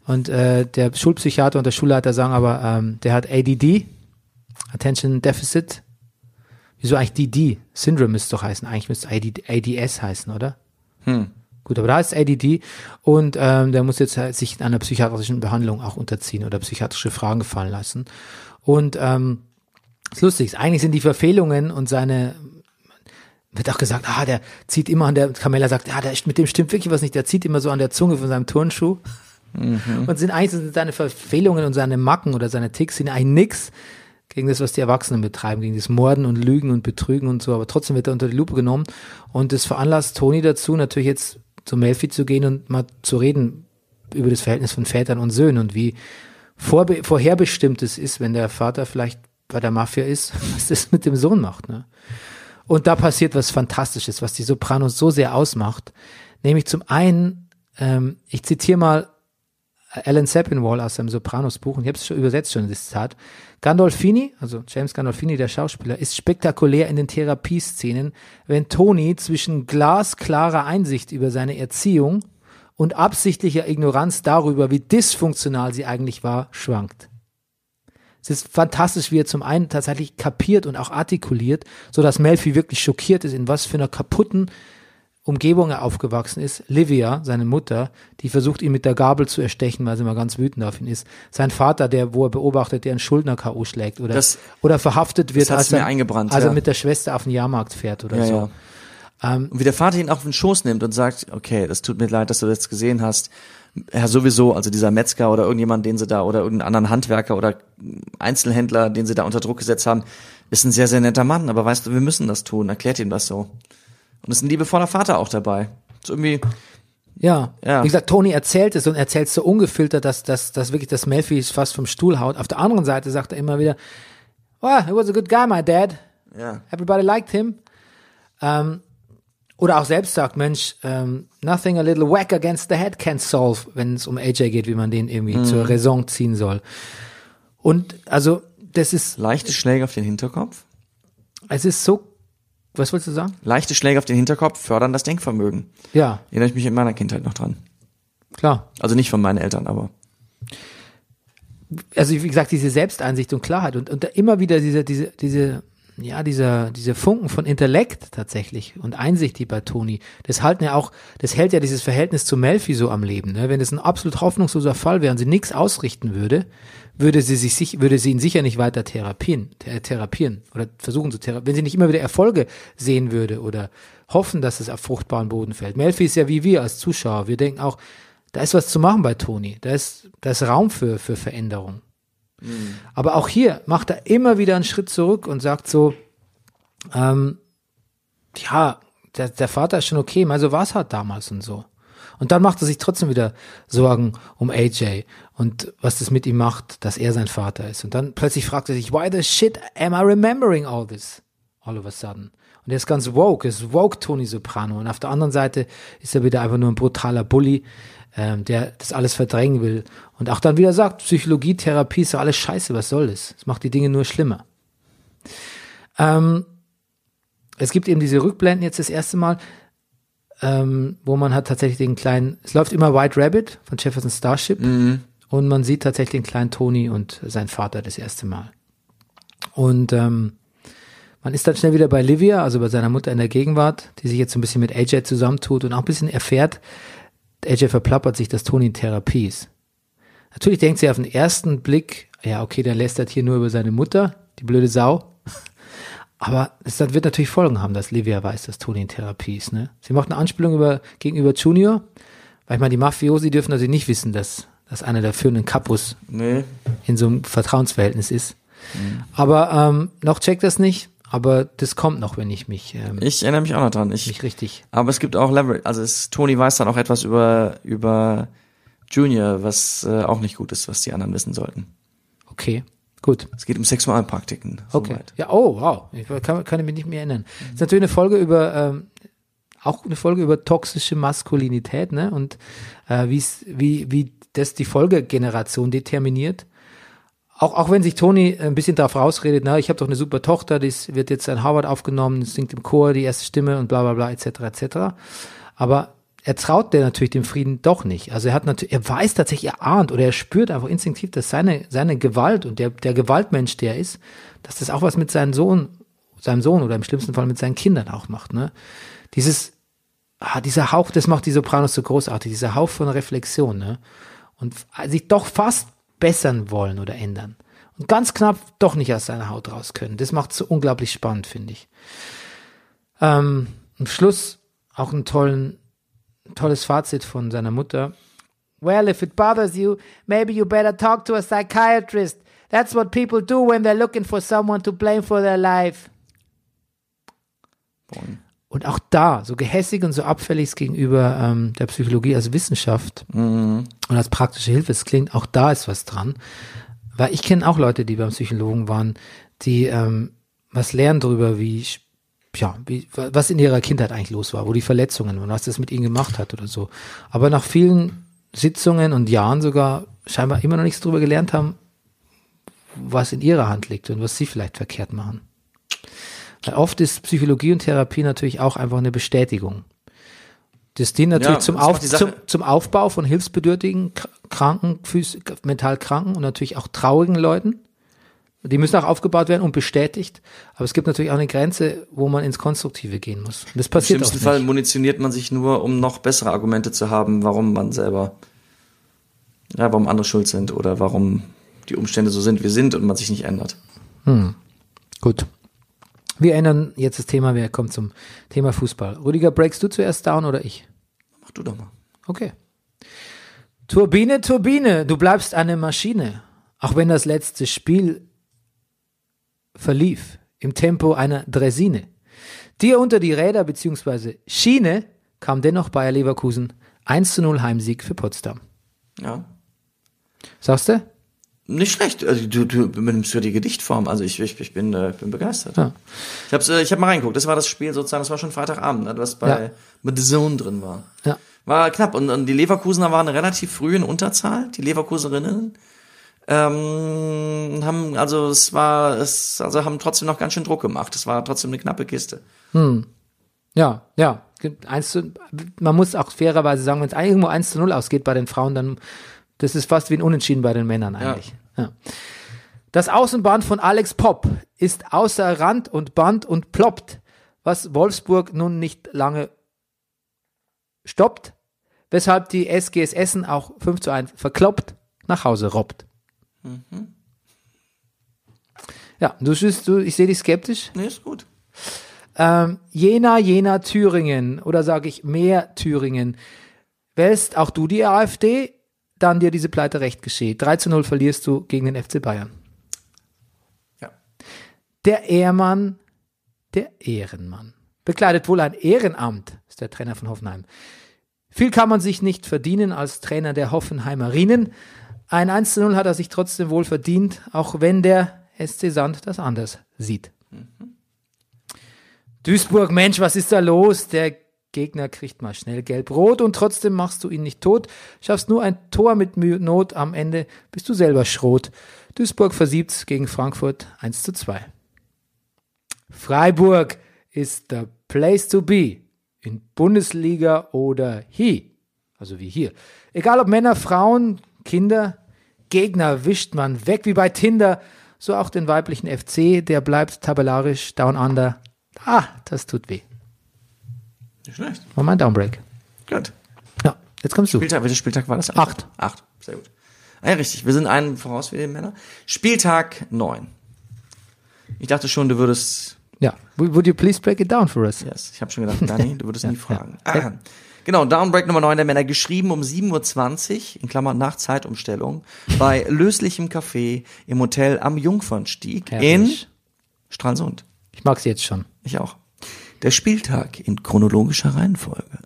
Und äh, der Schulpsychiater und der Schulleiter sagen aber, ähm, der hat ADD, Attention Deficit. Wieso eigentlich DD? Syndrome müsste doch heißen. Eigentlich müsste AD, ADS heißen, oder?
Hm.
Gut, aber da ist ADD und ähm, der muss jetzt halt sich einer psychiatrischen Behandlung auch unterziehen oder psychiatrische Fragen gefallen lassen. Und ähm, ist lustig, eigentlich sind die Verfehlungen und seine wird auch gesagt, ah, der zieht immer an der, Camilla sagt, ah, der, mit dem stimmt wirklich was nicht, der zieht immer so an der Zunge von seinem Turnschuh. Und sind eigentlich sind seine Verfehlungen und seine Macken oder seine Ticks sind eigentlich nix gegen das, was die Erwachsenen betreiben, gegen das Morden und Lügen und Betrügen und so, aber trotzdem wird er unter die Lupe genommen und das veranlasst Toni dazu, natürlich jetzt zu Melfi zu gehen und mal zu reden über das Verhältnis von Vätern und Söhnen und wie vorbe vorherbestimmtes ist, wenn der Vater vielleicht bei der Mafia ist, was das mit dem Sohn macht. Ne? Und da passiert was Fantastisches, was die Sopranos so sehr ausmacht. Nämlich zum einen, ähm, ich zitiere mal Alan Sepinwall aus seinem Sopranos-Buch, und ich habe es schon übersetzt schon, das Zitat. Gandolfini, also James Gandolfini, der Schauspieler, ist spektakulär in den Therapieszenen, wenn Tony zwischen glasklarer Einsicht über seine Erziehung und absichtlicher Ignoranz darüber, wie dysfunktional sie eigentlich war, schwankt. Es ist fantastisch, wie er zum einen tatsächlich kapiert und auch artikuliert, so dass Melfi wirklich schockiert ist, in was für einer kaputten Umgebung er aufgewachsen ist. Livia, seine Mutter, die versucht ihn mit der Gabel zu erstechen, weil sie mal ganz wütend auf ihn ist. Sein Vater, der, wo er beobachtet, der einen Schuldner K.O. schlägt oder,
Das-
oder verhaftet wird, als er,
mir eingebrannt,
als er
ja.
mit der Schwester auf den Jahrmarkt fährt oder
Ja,
so.
ja.
Ähm,
Und wie der Vater ihn auch auf den Schoß nimmt und sagt, okay, das tut mir leid, dass du das gesehen hast. Ja, sowieso, also dieser Metzger oder irgendjemand, den sie da, oder irgendeinen anderen Handwerker oder Einzelhändler, den sie da unter Druck gesetzt haben, ist ein sehr, sehr netter Mann, aber weißt du, wir müssen das tun, erklärt ihm das so. Und es ist ein liebevoller Vater auch dabei. Ist irgendwie,
Ja.
Ja.
Wie gesagt, Tony erzählt es und erzählt es so ungefiltert, dass, dass, dass wirklich das Melfi fast vom Stuhl haut. Auf der anderen Seite sagt er immer wieder, oh, he was a good guy, my dad.
ja.
Everybody liked him. Ähm, oder auch selbst sagt, Mensch, ähm, nothing a little whack against the head can solve, wenn es um AJ geht, wie man den irgendwie zur Raison ziehen soll. Und also, das ist,
Leichte Schläge auf den Hinterkopf.
es ist so, was wolltest du sagen?
Leichte Schläge auf den Hinterkopf fördern das Denkvermögen.
Ja,
Erinnere ich mich in meiner Kindheit noch dran.
klar.
Also nicht von meinen Eltern, aber.
also wie gesagt, diese Selbsteinsicht und Klarheit und, und immer wieder diese, diese, diese, ja, dieser, diese Funken von Intellekt tatsächlich und Einsicht, die bei Toni, das halten ja auch, das hält ja dieses Verhältnis zu Melfi so am Leben. Ne? Wenn es ein absolut hoffnungsloser Fall wäre und sie nichts ausrichten würde, würde sie sich, sich würde sie ihn sicher nicht weiter therapieren, th therapieren oder versuchen zu therapieren, wenn sie nicht immer wieder Erfolge sehen würde oder hoffen, dass es auf fruchtbaren Boden fällt. Melfi ist ja wie wir als Zuschauer. Wir denken auch, da ist was zu machen bei Toni. Da ist, da ist Raum für, für Veränderung. Aber auch hier macht er immer wieder einen Schritt zurück und sagt so, ähm, ja, der, der Vater ist schon okay, mal so war es halt damals und so. Und dann macht er sich trotzdem wieder Sorgen um AJ und was das mit ihm macht, dass er sein Vater ist. Und dann plötzlich fragt er sich, why the shit am I remembering all this? All of a sudden. Und er ist ganz woke, ist woke Tony Soprano. Und auf der anderen Seite ist er wieder einfach nur ein brutaler Bully, ähm, der das alles verdrängen will. Und auch dann wieder sagt, Psychologie, Therapie ist doch alles scheiße, was soll das? Es macht die Dinge nur schlimmer. Ähm, es gibt eben diese Rückblenden jetzt das erste Mal, ähm, wo man hat tatsächlich den kleinen, es läuft immer White Rabbit von Jefferson Starship und man sieht tatsächlich den kleinen Tony und sein Vater das erste Mal. Und ähm, man ist dann schnell wieder bei Livia, also bei seiner Mutter in der Gegenwart, die sich jetzt so ein bisschen mit AJ zusammentut und auch ein bisschen erfährt, AJ verplappert sich, dass Tony in Therapie ist. Natürlich denkt sie auf den ersten Blick, ja, okay, der lästert hier nur über seine Mutter, die blöde Sau. Aber es wird natürlich Folgen haben, dass Livia weiß, dass Tony in Therapie ist. Ne? Sie macht eine Anspielung über, gegenüber Junior, weil ich meine, die Mafiosi dürfen natürlich nicht wissen, dass, dass einer der führenden Kapus
Nee.
in so einem Vertrauensverhältnis ist. Aber ähm, noch checkt das nicht, aber das kommt noch, wenn ich mich, ähm,
Ich erinnere mich auch noch dran. Ich,
mich richtig.
aber es gibt auch Leverage. Also es, Tony weiß dann auch etwas über, über Junior, was äh, auch nicht gut ist, was die anderen wissen sollten.
Okay, gut.
Es geht um Sexualpraktiken.
Okay.
Soweit.
Ja, oh, wow. Ich kann, kann mich nicht mehr erinnern. Das ist natürlich eine Folge über, ähm, auch eine Folge über toxische Maskulinität, ne? Und äh, wie's, wie, wie das die Folgegeneration determiniert. Auch, auch wenn sich Toni ein bisschen darauf rausredet, na, ich habe doch eine super Tochter, die wird jetzt an Harvard aufgenommen, singt im Chor die erste Stimme und bla bla bla, etc. etc. Aber er traut der natürlich dem Frieden doch nicht. Also er hat natürlich, er weiß tatsächlich, er ahnt oder er spürt einfach instinktiv, dass seine, seine Gewalt und der, der Gewaltmensch, der er ist, dass das auch was mit seinem Sohn, seinem Sohn oder im schlimmsten Fall mit seinen Kindern auch macht. Ne? Dieses, ah, dieser Hauch, das macht die Sopranos so großartig, dieser Hauch von Reflexion, ne? Und sich doch fast bessern wollen oder ändern. Und ganz knapp doch nicht aus seiner Haut raus können. Das macht so unglaublich spannend, finde ich. Ähm, am Schluss auch ein tollen, tolles Fazit von seiner Mutter. Well, if it bothers you, maybe you better talk to a psychiatrist. That's what people do when they're looking for someone to blame for their life.
Boing.
Und auch da, so gehässig und so abfällig gegenüber ähm, der Psychologie als Wissenschaft und als praktische Hilfe es klingt, auch da ist was dran. Weil ich kenne auch Leute, die beim Psychologen waren, die ähm, was lernen darüber, wie, ich- ja, wie, was in ihrer Kindheit eigentlich los war, wo die Verletzungen waren, was das mit ihnen gemacht hat oder so. Aber nach vielen Sitzungen und Jahren sogar scheinbar immer noch nichts darüber gelernt haben, was in ihrer Hand liegt und was sie vielleicht verkehrt machen. Weil oft ist Psychologie und Therapie natürlich auch einfach eine Bestätigung. Das dient natürlich
Ja,
zum, Auf, zum, zum Aufbau von hilfsbedürftigen, kr- kranken, mental kranken und natürlich auch traurigen Leuten. Die müssen auch aufgebaut werden und bestätigt. Aber es gibt natürlich auch eine Grenze, wo man ins Konstruktive gehen muss. Und das
Im
passiert auch
schlimmsten. Fall munitioniert man sich nur, um noch bessere Argumente zu haben, warum man selber, ja, warum andere schuld sind oder warum die Umstände so sind, wie sind und man sich nicht ändert.
Gut. Wir ändern jetzt das Thema. Wir kommen zum Thema Fußball. Rüdiger, breakst du zuerst down oder ich?
Mach du doch mal.
Okay. Turbine, Turbine, du bleibst eine Maschine. Auch wenn das letzte Spiel verlief im Tempo einer Dresine. Dir unter die Räder bzw. Schiene kam dennoch Bayer Leverkusen 1 zu 0 Heimsieg für Potsdam.
Ja.
Sagst du?
Nicht schlecht. Also du, du benimmst ja die Gedichtform. Also ich, ich, ich bin, äh, bin begeistert.
Ja.
Ich hab's, äh, ich hab mal reingeguckt. Das war das Spiel sozusagen, das war schon Freitagabend, ne, was bei
Ja.
mit The Zone drin war.
Ja.
War knapp. Und, und die Leverkusener waren relativ früh in Unterzahl, die Leverkuserinnen. Ähm, haben, also es war, es, also haben trotzdem noch ganz schön Druck gemacht. Es war trotzdem eine knappe Kiste.
Ja, ja. Eins zu, man muss auch fairerweise sagen, wenn es irgendwo 1 zu 0 ausgeht bei den Frauen, dann das ist fast wie ein Unentschieden bei den Männern eigentlich. Ja. Das Außenband von Alex Popp ist außer Rand und Band und ploppt, was Wolfsburg nun nicht lange stoppt, weshalb die SGS Essen auch 5 zu 1 verkloppt nach Hause robbt. Ja, du, du ich sehe dich skeptisch.
Nee, ist gut.
Ähm, Jena, Jena, Thüringen oder sage ich mehr Thüringen. Wählst auch du die AfD, dann dir diese Pleite recht geschieht. 3 zu 0 verlierst du gegen den FC Bayern.
Ja.
Der Ehrmann, der Ehrenmann. Bekleidet wohl ein Ehrenamt, ist der Trainer von Hoffenheim. Viel kann man sich nicht verdienen als Trainer der Hoffenheimerinen. Ein 1 zu 0 hat er sich trotzdem wohl verdient, auch wenn der SC Sand das anders sieht. Duisburg, Mensch, was ist da los? Der Gegner kriegt mal schnell gelb-rot und trotzdem machst du ihn nicht tot. Schaffst nur ein Tor mit Not. Am Ende bist du selber Schrot. Duisburg versiebt gegen Frankfurt 1 zu 2. Freiburg ist the place to be. In Bundesliga oder hier. Also wie hier. Egal ob Männer, Frauen, Kinder, Gegner wischt man weg wie bei Tinder. So auch den weiblichen FC, der bleibt tabellarisch down under. Ah, das tut weh.
Nicht schlecht.
War mein Downbreak.
Gut.
Ja, jetzt kommst du.
Spieltag, welcher Spieltag war das?
Acht.
Acht. Sehr gut. Ah, ja, richtig. Wir sind einen voraus wie die Männer. Spieltag neun. Ich dachte schon, du würdest
Ja, would you please break it down for us?
Yes, ich habe schon gedacht, Dani, du würdest nie fragen.
ja.
Ah, genau, Downbreak Nummer 9 der Männer, geschrieben um 7.20 Uhr, in Klammern nach Zeitumstellung, bei löslichem Café im Hotel am Jungfernstieg in
Herrlich.
Stralsund.
Ich mag's jetzt schon.
Ich auch. Der Spieltag in chronologischer Reihenfolge.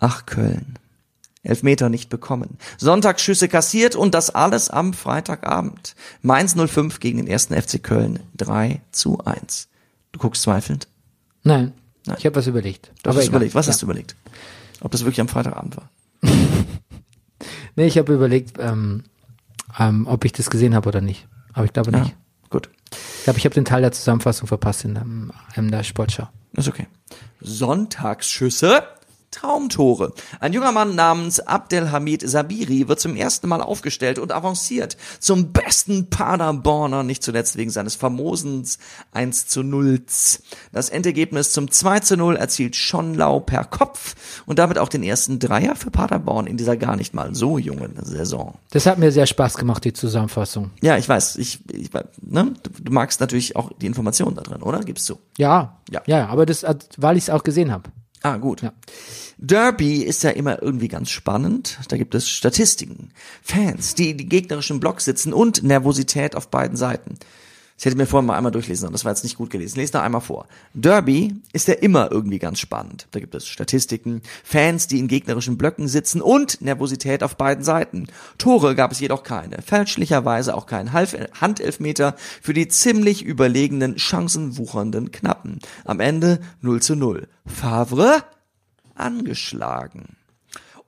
Ach, Köln. Elfmeter nicht bekommen. Sonntagsschüsse kassiert und das alles am Freitagabend. Mainz 05 gegen den ersten FC Köln 3 zu 1. Du guckst zweifelnd?
Nein,
Nein.
ich habe was überlegt.
Du hast überlegt. Was
ja.
hast du überlegt? Ob das wirklich am Freitagabend war?
Nee, ich habe überlegt, ähm, ähm, ob ich das gesehen habe oder nicht. Aber ich glaube
Ja,
nicht.
gut.
Ich glaube, ich habe den Teil der Zusammenfassung verpasst in, dem, in der Sportschau.
Ist okay. Sonntagsschüsse. Traumtore. Ein junger Mann namens Abdelhamid Sabiri wird zum ersten Mal aufgestellt und avanciert zum besten Paderborner, nicht zuletzt wegen seines famosens 1 zu 0. Das Endergebnis zum 2 zu 0 erzielt Schonlau per Kopf und damit auch den ersten Dreier für Paderborn in dieser gar nicht mal so jungen Saison.
Das hat mir sehr Spaß gemacht, die Zusammenfassung.
Ja, ich weiß, ich, ich ne? du, du magst natürlich auch die Informationen da drin, oder? Gibst du?
Ja,
Ja.
ja, aber das, weil ich es auch gesehen habe.
Ah, gut.
Ja.
Derby ist ja immer irgendwie ganz spannend. Da gibt es Statistiken, Fans, die in die gegnerischen Blocks sitzen und Nervosität auf beiden Seiten. Ich hätte mir vorhin mal einmal durchlesen sollen, das war jetzt nicht gut gelesen. Lese noch einmal vor. Derby ist ja immer irgendwie ganz spannend. Da gibt es Statistiken, Fans, die in gegnerischen Blöcken sitzen und Nervosität auf beiden Seiten. Tore gab es jedoch keine. Fälschlicherweise auch kein Handelfmeter für die ziemlich überlegenen, chancenwuchernden Knappen. Am Ende 0 zu 0. Favre angeschlagen.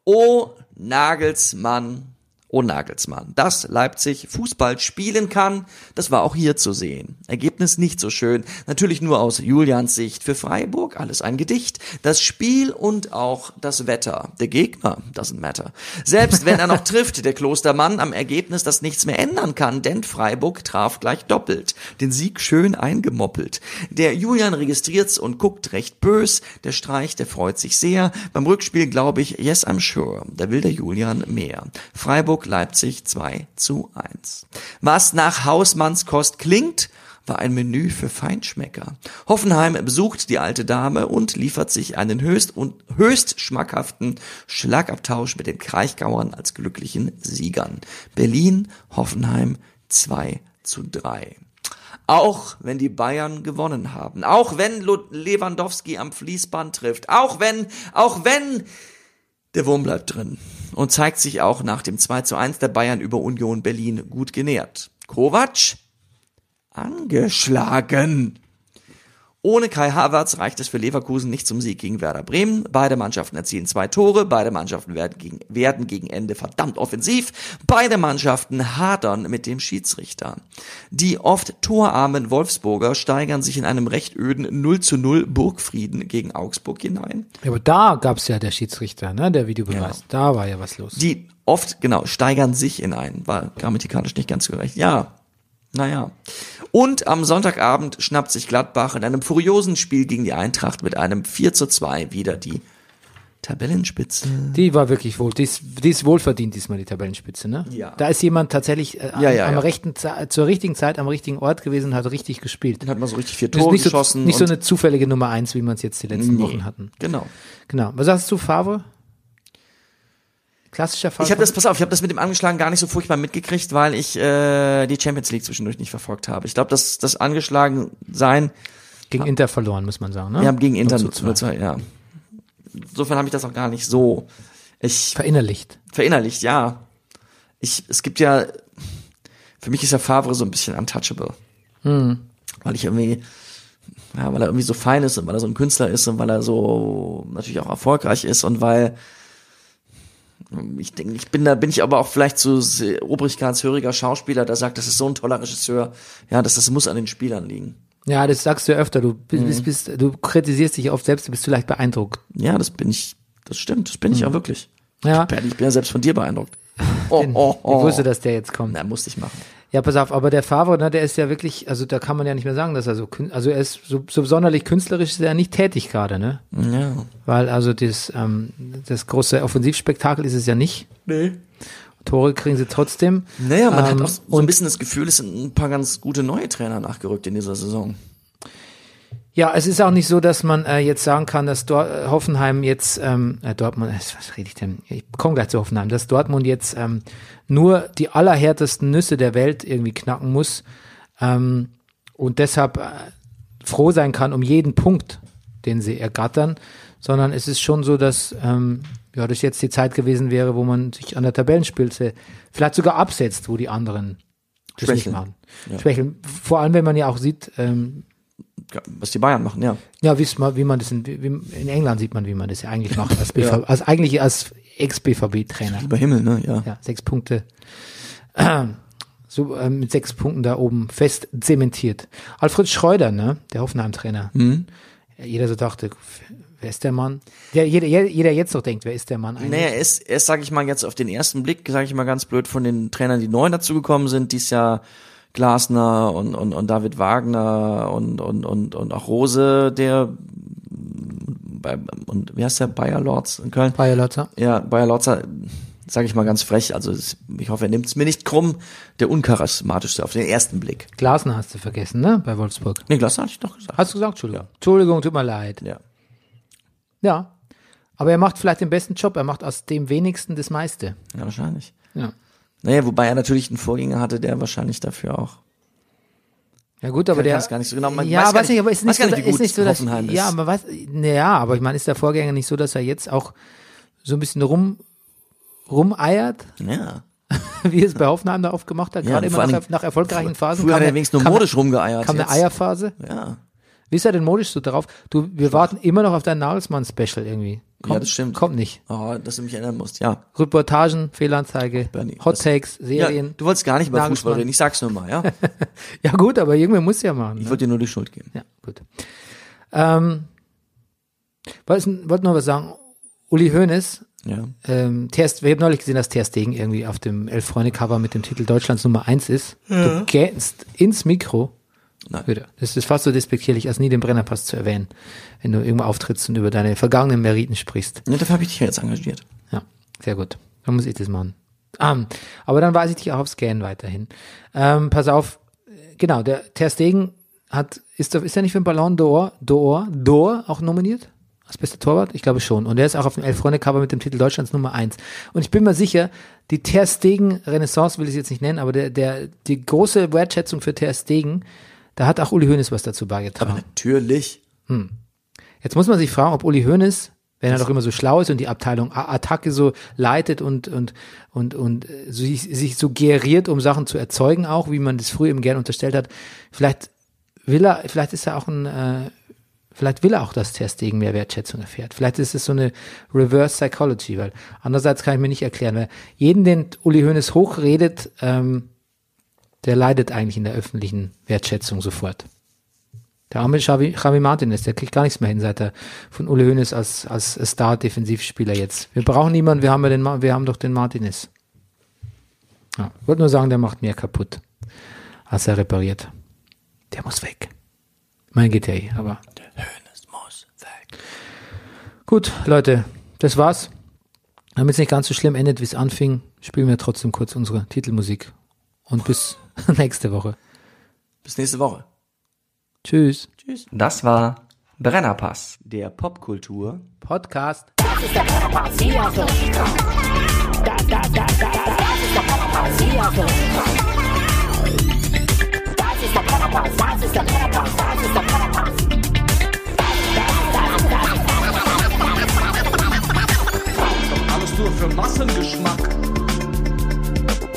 Oh, Nagelsmann Oh Nagelsmann, dass Leipzig Fußball spielen kann, das war auch hier zu sehen. Ergebnis nicht so schön, natürlich nur aus Julians Sicht. Für Freiburg alles ein Gedicht. Das Spiel und auch das Wetter. Der Gegner doesn't matter. Selbst wenn er noch trifft, der Klostermann, am Ergebnis, das nichts mehr ändern kann, denn Freiburg traf gleich doppelt. Den Sieg schön eingemoppelt. Der Julian registriert's und guckt recht bös. Der Streich, der freut sich sehr. Beim Rückspiel glaube ich, yes I'm sure, da will der Julian mehr. Freiburg Leipzig 2 zu 1. Was nach Hausmannskost klingt, war ein Menü für Feinschmecker. Hoffenheim besucht die alte Dame und liefert sich einen höchst und höchst schmackhaften Schlagabtausch mit den Kraichgauern als glücklichen Siegern. Berlin, Hoffenheim 2 zu 3. Auch wenn die Bayern gewonnen haben, auch wenn Lewandowski am Fließband trifft, auch wenn, auch wenn der Wurm bleibt drin und zeigt sich auch nach dem 2 zu 1 der Bayern über Union Berlin gut genährt. Kovac angeschlagen. Ohne Kai Havertz reicht es für Leverkusen nicht zum Sieg gegen Werder Bremen. Beide Mannschaften erzielen zwei Tore, beide Mannschaften werden gegen, werden gegen Ende verdammt offensiv. Beide Mannschaften hadern mit dem Schiedsrichter. Die oft torarmen Wolfsburger steigern sich in einem recht öden 0 zu 0 Burgfrieden gegen Augsburg hinein.
Ja, aber da gab's ja der Schiedsrichter, ne, der Videobeweis.
Ja.
Da war ja was los.
Die oft, genau, steigern sich in einen. War grammatikalisch nicht ganz korrekt. Ja, naja. Und am Sonntagabend schnappt sich Gladbach in einem furiosen Spiel gegen die Eintracht mit einem 4 zu 2 wieder die Tabellenspitze.
Die war wirklich wohl, die ist, die ist wohlverdient diesmal, die Tabellenspitze, ne?
Ja.
Da ist jemand tatsächlich äh,
Ja, ja,
am
ja.
rechten, zur richtigen Zeit am richtigen Ort gewesen und hat richtig gespielt.
Dann hat man so richtig vier Tore
nicht so,
geschossen.
nicht so eine zufällige Nummer eins, wie man es jetzt die letzten
Nee,
Wochen hatten.
Genau.
Genau. Was sagst du, Favre? Klassischer Fall.
Ich habe das, pass auf, ich habe das mit dem Angeschlagen gar nicht so furchtbar mitgekriegt, weil ich äh, die Champions League zwischendurch nicht verfolgt habe. Ich glaube, dass das angeschlagen sein,
gegen Inter verloren, muss man sagen, ne?
wir haben gegen Inter
0 zu 2.
0-2, ja. Insofern habe ich das auch gar nicht so. Ich
Verinnerlicht.
verinnerlicht, ja. Ich, es gibt ja, für mich ist der Favre so ein bisschen untouchable.
Hm.
Weil ich irgendwie, ja, weil er irgendwie so fein ist und weil er so ein Künstler ist und weil er so natürlich auch erfolgreich ist und weil ich denke, ich bin da, bin ich aber auch vielleicht so obrigkeitshöriger Schauspieler, der sagt, das ist so ein toller Regisseur, ja, das, das muss an den Spielern liegen.
Ja, das sagst du ja öfter. Du bist,
Mhm.
bist, bist, du kritisierst dich oft selbst, du bist vielleicht beeindruckt.
Ja, das bin ich, das stimmt, das bin ich ja wirklich.
Ja.
Ich bin ja selbst von dir beeindruckt. Oh, oh, oh.
Ich wusste, dass der jetzt kommt.
Na, musste ich machen.
Ja, pass auf, aber der Favre, ne, der ist ja wirklich, also da kann man ja nicht mehr sagen, dass er so, also er ist so, so sonderlich künstlerisch ist er nicht tätig gerade, ne?
Ja.
Weil also das, ähm, das große Offensivspektakel ist es ja nicht.
Nee.
Tore kriegen sie trotzdem.
Naja, man
Ähm,
hat auch so ein bisschen das Gefühl, es sind ein paar ganz gute neue Trainer nachgerückt in dieser Saison.
Ja, es ist auch nicht so, dass man äh, jetzt sagen kann, dass Dor äh, Hoffenheim jetzt, ähm, äh, Dortmund, was rede ich denn? Ich komme gleich zu Hoffenheim, dass Dortmund jetzt ähm, nur die allerhärtesten Nüsse der Welt irgendwie knacken muss ähm, und deshalb äh, froh sein kann um jeden Punkt, den sie ergattern, sondern es ist schon so, dass ähm, ja, das jetzt die Zeit gewesen wäre, wo man sich an der Tabellenspitze vielleicht sogar absetzt, wo die anderen das nicht
Schwächeln.
machen.
Ja.
Schwächeln. Vor allem, wenn man ja auch sieht, ähm,
Was die Bayern machen, ja.
ja, wie man das in, wie, in England sieht man, wie man das ja eigentlich macht, als, BV, als eigentlich als Ex-BVB-Trainer.
Über Himmel, ne? Ja.
Ja, sechs Punkte. So ähm, mit sechs Punkten da oben fest zementiert. Alfred Schreuder, ne, der Hoffenheim-Trainer.
Mhm.
Ja, Jeder so dachte, wer ist der Mann? Der, jeder, jeder jetzt noch denkt, wer ist der Mann eigentlich?
Naja, er ist, er ist, sag ich mal, jetzt auf den ersten Blick, sage ich mal ganz blöd, von den Trainern, die neu dazugekommen sind, dies Jahr Glasner und, und, und David Wagner und, und, und, und auch Rose, der bei, und wie heißt der, Bayer Lords in Köln?
Bayer Lotzer.
Ja, Bayer Lorzer, sage ich mal ganz frech, also ich hoffe, er nimmt es mir nicht krumm, der uncharismatischste auf den ersten Blick.
Glasner hast du vergessen, ne, bei Wolfsburg.
Nee, Glasner hatte ich doch gesagt.
Hast du gesagt? Entschuldigung. Entschuldigung, tut mir leid.
Ja.
Ja. Aber er macht vielleicht den besten Job. Er macht aus dem wenigsten das meiste.
Ja, wahrscheinlich.
Ja.
Naja, wobei er natürlich einen Vorgänger hatte, der wahrscheinlich dafür auch
Ja gut, aber der
gar nicht so genau. Man
ja,
weiß gar
weiß nicht, aber ist nicht, so,
nicht,
ist
gut
nicht so, dass
Hoffenheim
ja,
ist.
aber was? Naja, aber ich meine, ist der Vorgänger nicht so, dass er jetzt auch so ein bisschen rum rumeiert,
Ja.
wie es bei Hoffenheim da oft gemacht hat,
Ja,
gerade immer nach, nach erfolgreichen Phasen.
Früher hat
kam
er
eine-
wenigstens nur modisch rumgeeiert.
kam eine
jetzt-
Eierphase.
Ja.
Wie ist er denn modisch so drauf? Du, wir warten immer noch auf dein Nagelsmann-Special irgendwie. Kommt,
Ja, das stimmt.
Kommt nicht.
Oh, dass du mich erinnern musst, ja.
Reportagen, Fehlanzeige,
Bernie,
Hot Takes,
ja.
Serien.
Du wolltest gar nicht über. Fußball reden, ich sag's nur mal, ja.
Ja, gut, aber irgendwer muss ja machen.
Ich
Ne?
wollte dir nur die Schuld geben.
Ja, gut. Ähm, wollte noch was sagen. Uli Hoeneß,
Ja.
ähm, Ter, wir haben neulich gesehen, dass Ter Stegen irgendwie auf dem Elf-Freunde-Cover mit dem Titel Deutschlands Nummer eins ist. Du gähnst ins Mikro.
Nein.
Das ist fast so despektierlich, als nie den Brennerpass zu erwähnen, wenn du irgendwo auftrittst und über deine vergangenen Meriten sprichst.
ja dafür habe ich dich ja jetzt engagiert.
Ja, sehr gut. Dann muss ich das machen. Ah, aber dann weise ich dich auch auf Scan weiterhin. Ähm, pass auf, genau, der Ter Stegen hat, ist, ist er nicht für den Ballon d'Or, d'Or, d'Or auch nominiert? Als bester Torwart? Ich glaube schon. Und er ist auch auf dem Elf-Freunde-Cover mit dem Titel Deutschlands Nummer eins. Und ich bin mir sicher, die Ter Stegen-Renaissance will ich es jetzt nicht nennen, aber der, der, die große Wertschätzung für Ter Stegen, da hat auch Uli Hoeneß was dazu beigetragen.
Natürlich.
Jetzt muss man sich fragen, ob Uli Hoeneß, wenn er doch immer so schlau ist und die Abteilung Attacke so leitet und und und und äh, so sich, sich suggeriert, um Sachen zu erzeugen, auch wie man das früher ihm gern unterstellt hat, vielleicht will er, vielleicht ist er auch ein, äh, vielleicht will er auch, dass Ter Stegen mehr Wertschätzung erfährt. Vielleicht ist es so eine Reverse Psychology, weil andererseits kann ich mir nicht erklären, weil jeden, den Uli Hoeneß hochredet, ähm, der leidet eigentlich in der öffentlichen Wertschätzung sofort. Der arme Xavi, Javi Martinez, der kriegt gar nichts mehr hin, seit er von Uli Hoeneß als, als Star-Defensivspieler jetzt. Wir brauchen niemanden, wir haben, ja den, wir haben doch den Martinez. Ja, ich wollte nur sagen, der macht mehr kaputt, als er repariert. Der muss weg. Mein geht ja eh, aber.
Der Hönes muss weg.
Gut, Leute, das war's. Damit es nicht ganz so schlimm endet, wie es anfing, spielen wir trotzdem kurz unsere Titelmusik. Und bis nächste Woche.
Bis nächste Woche.
Tschüss.
Tschüss.
Das war Brennerpass.
Der Popkultur.
Podcast.
Das ist der Brennerpass, hier hast du das, das, das, das, das ist der Brennerpass, hier hast du Das ist der Brennerpass, das ist der Brennerpass, das ist der Brennerpass.
Alles nur für Massengeschmack.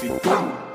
Wie dumm.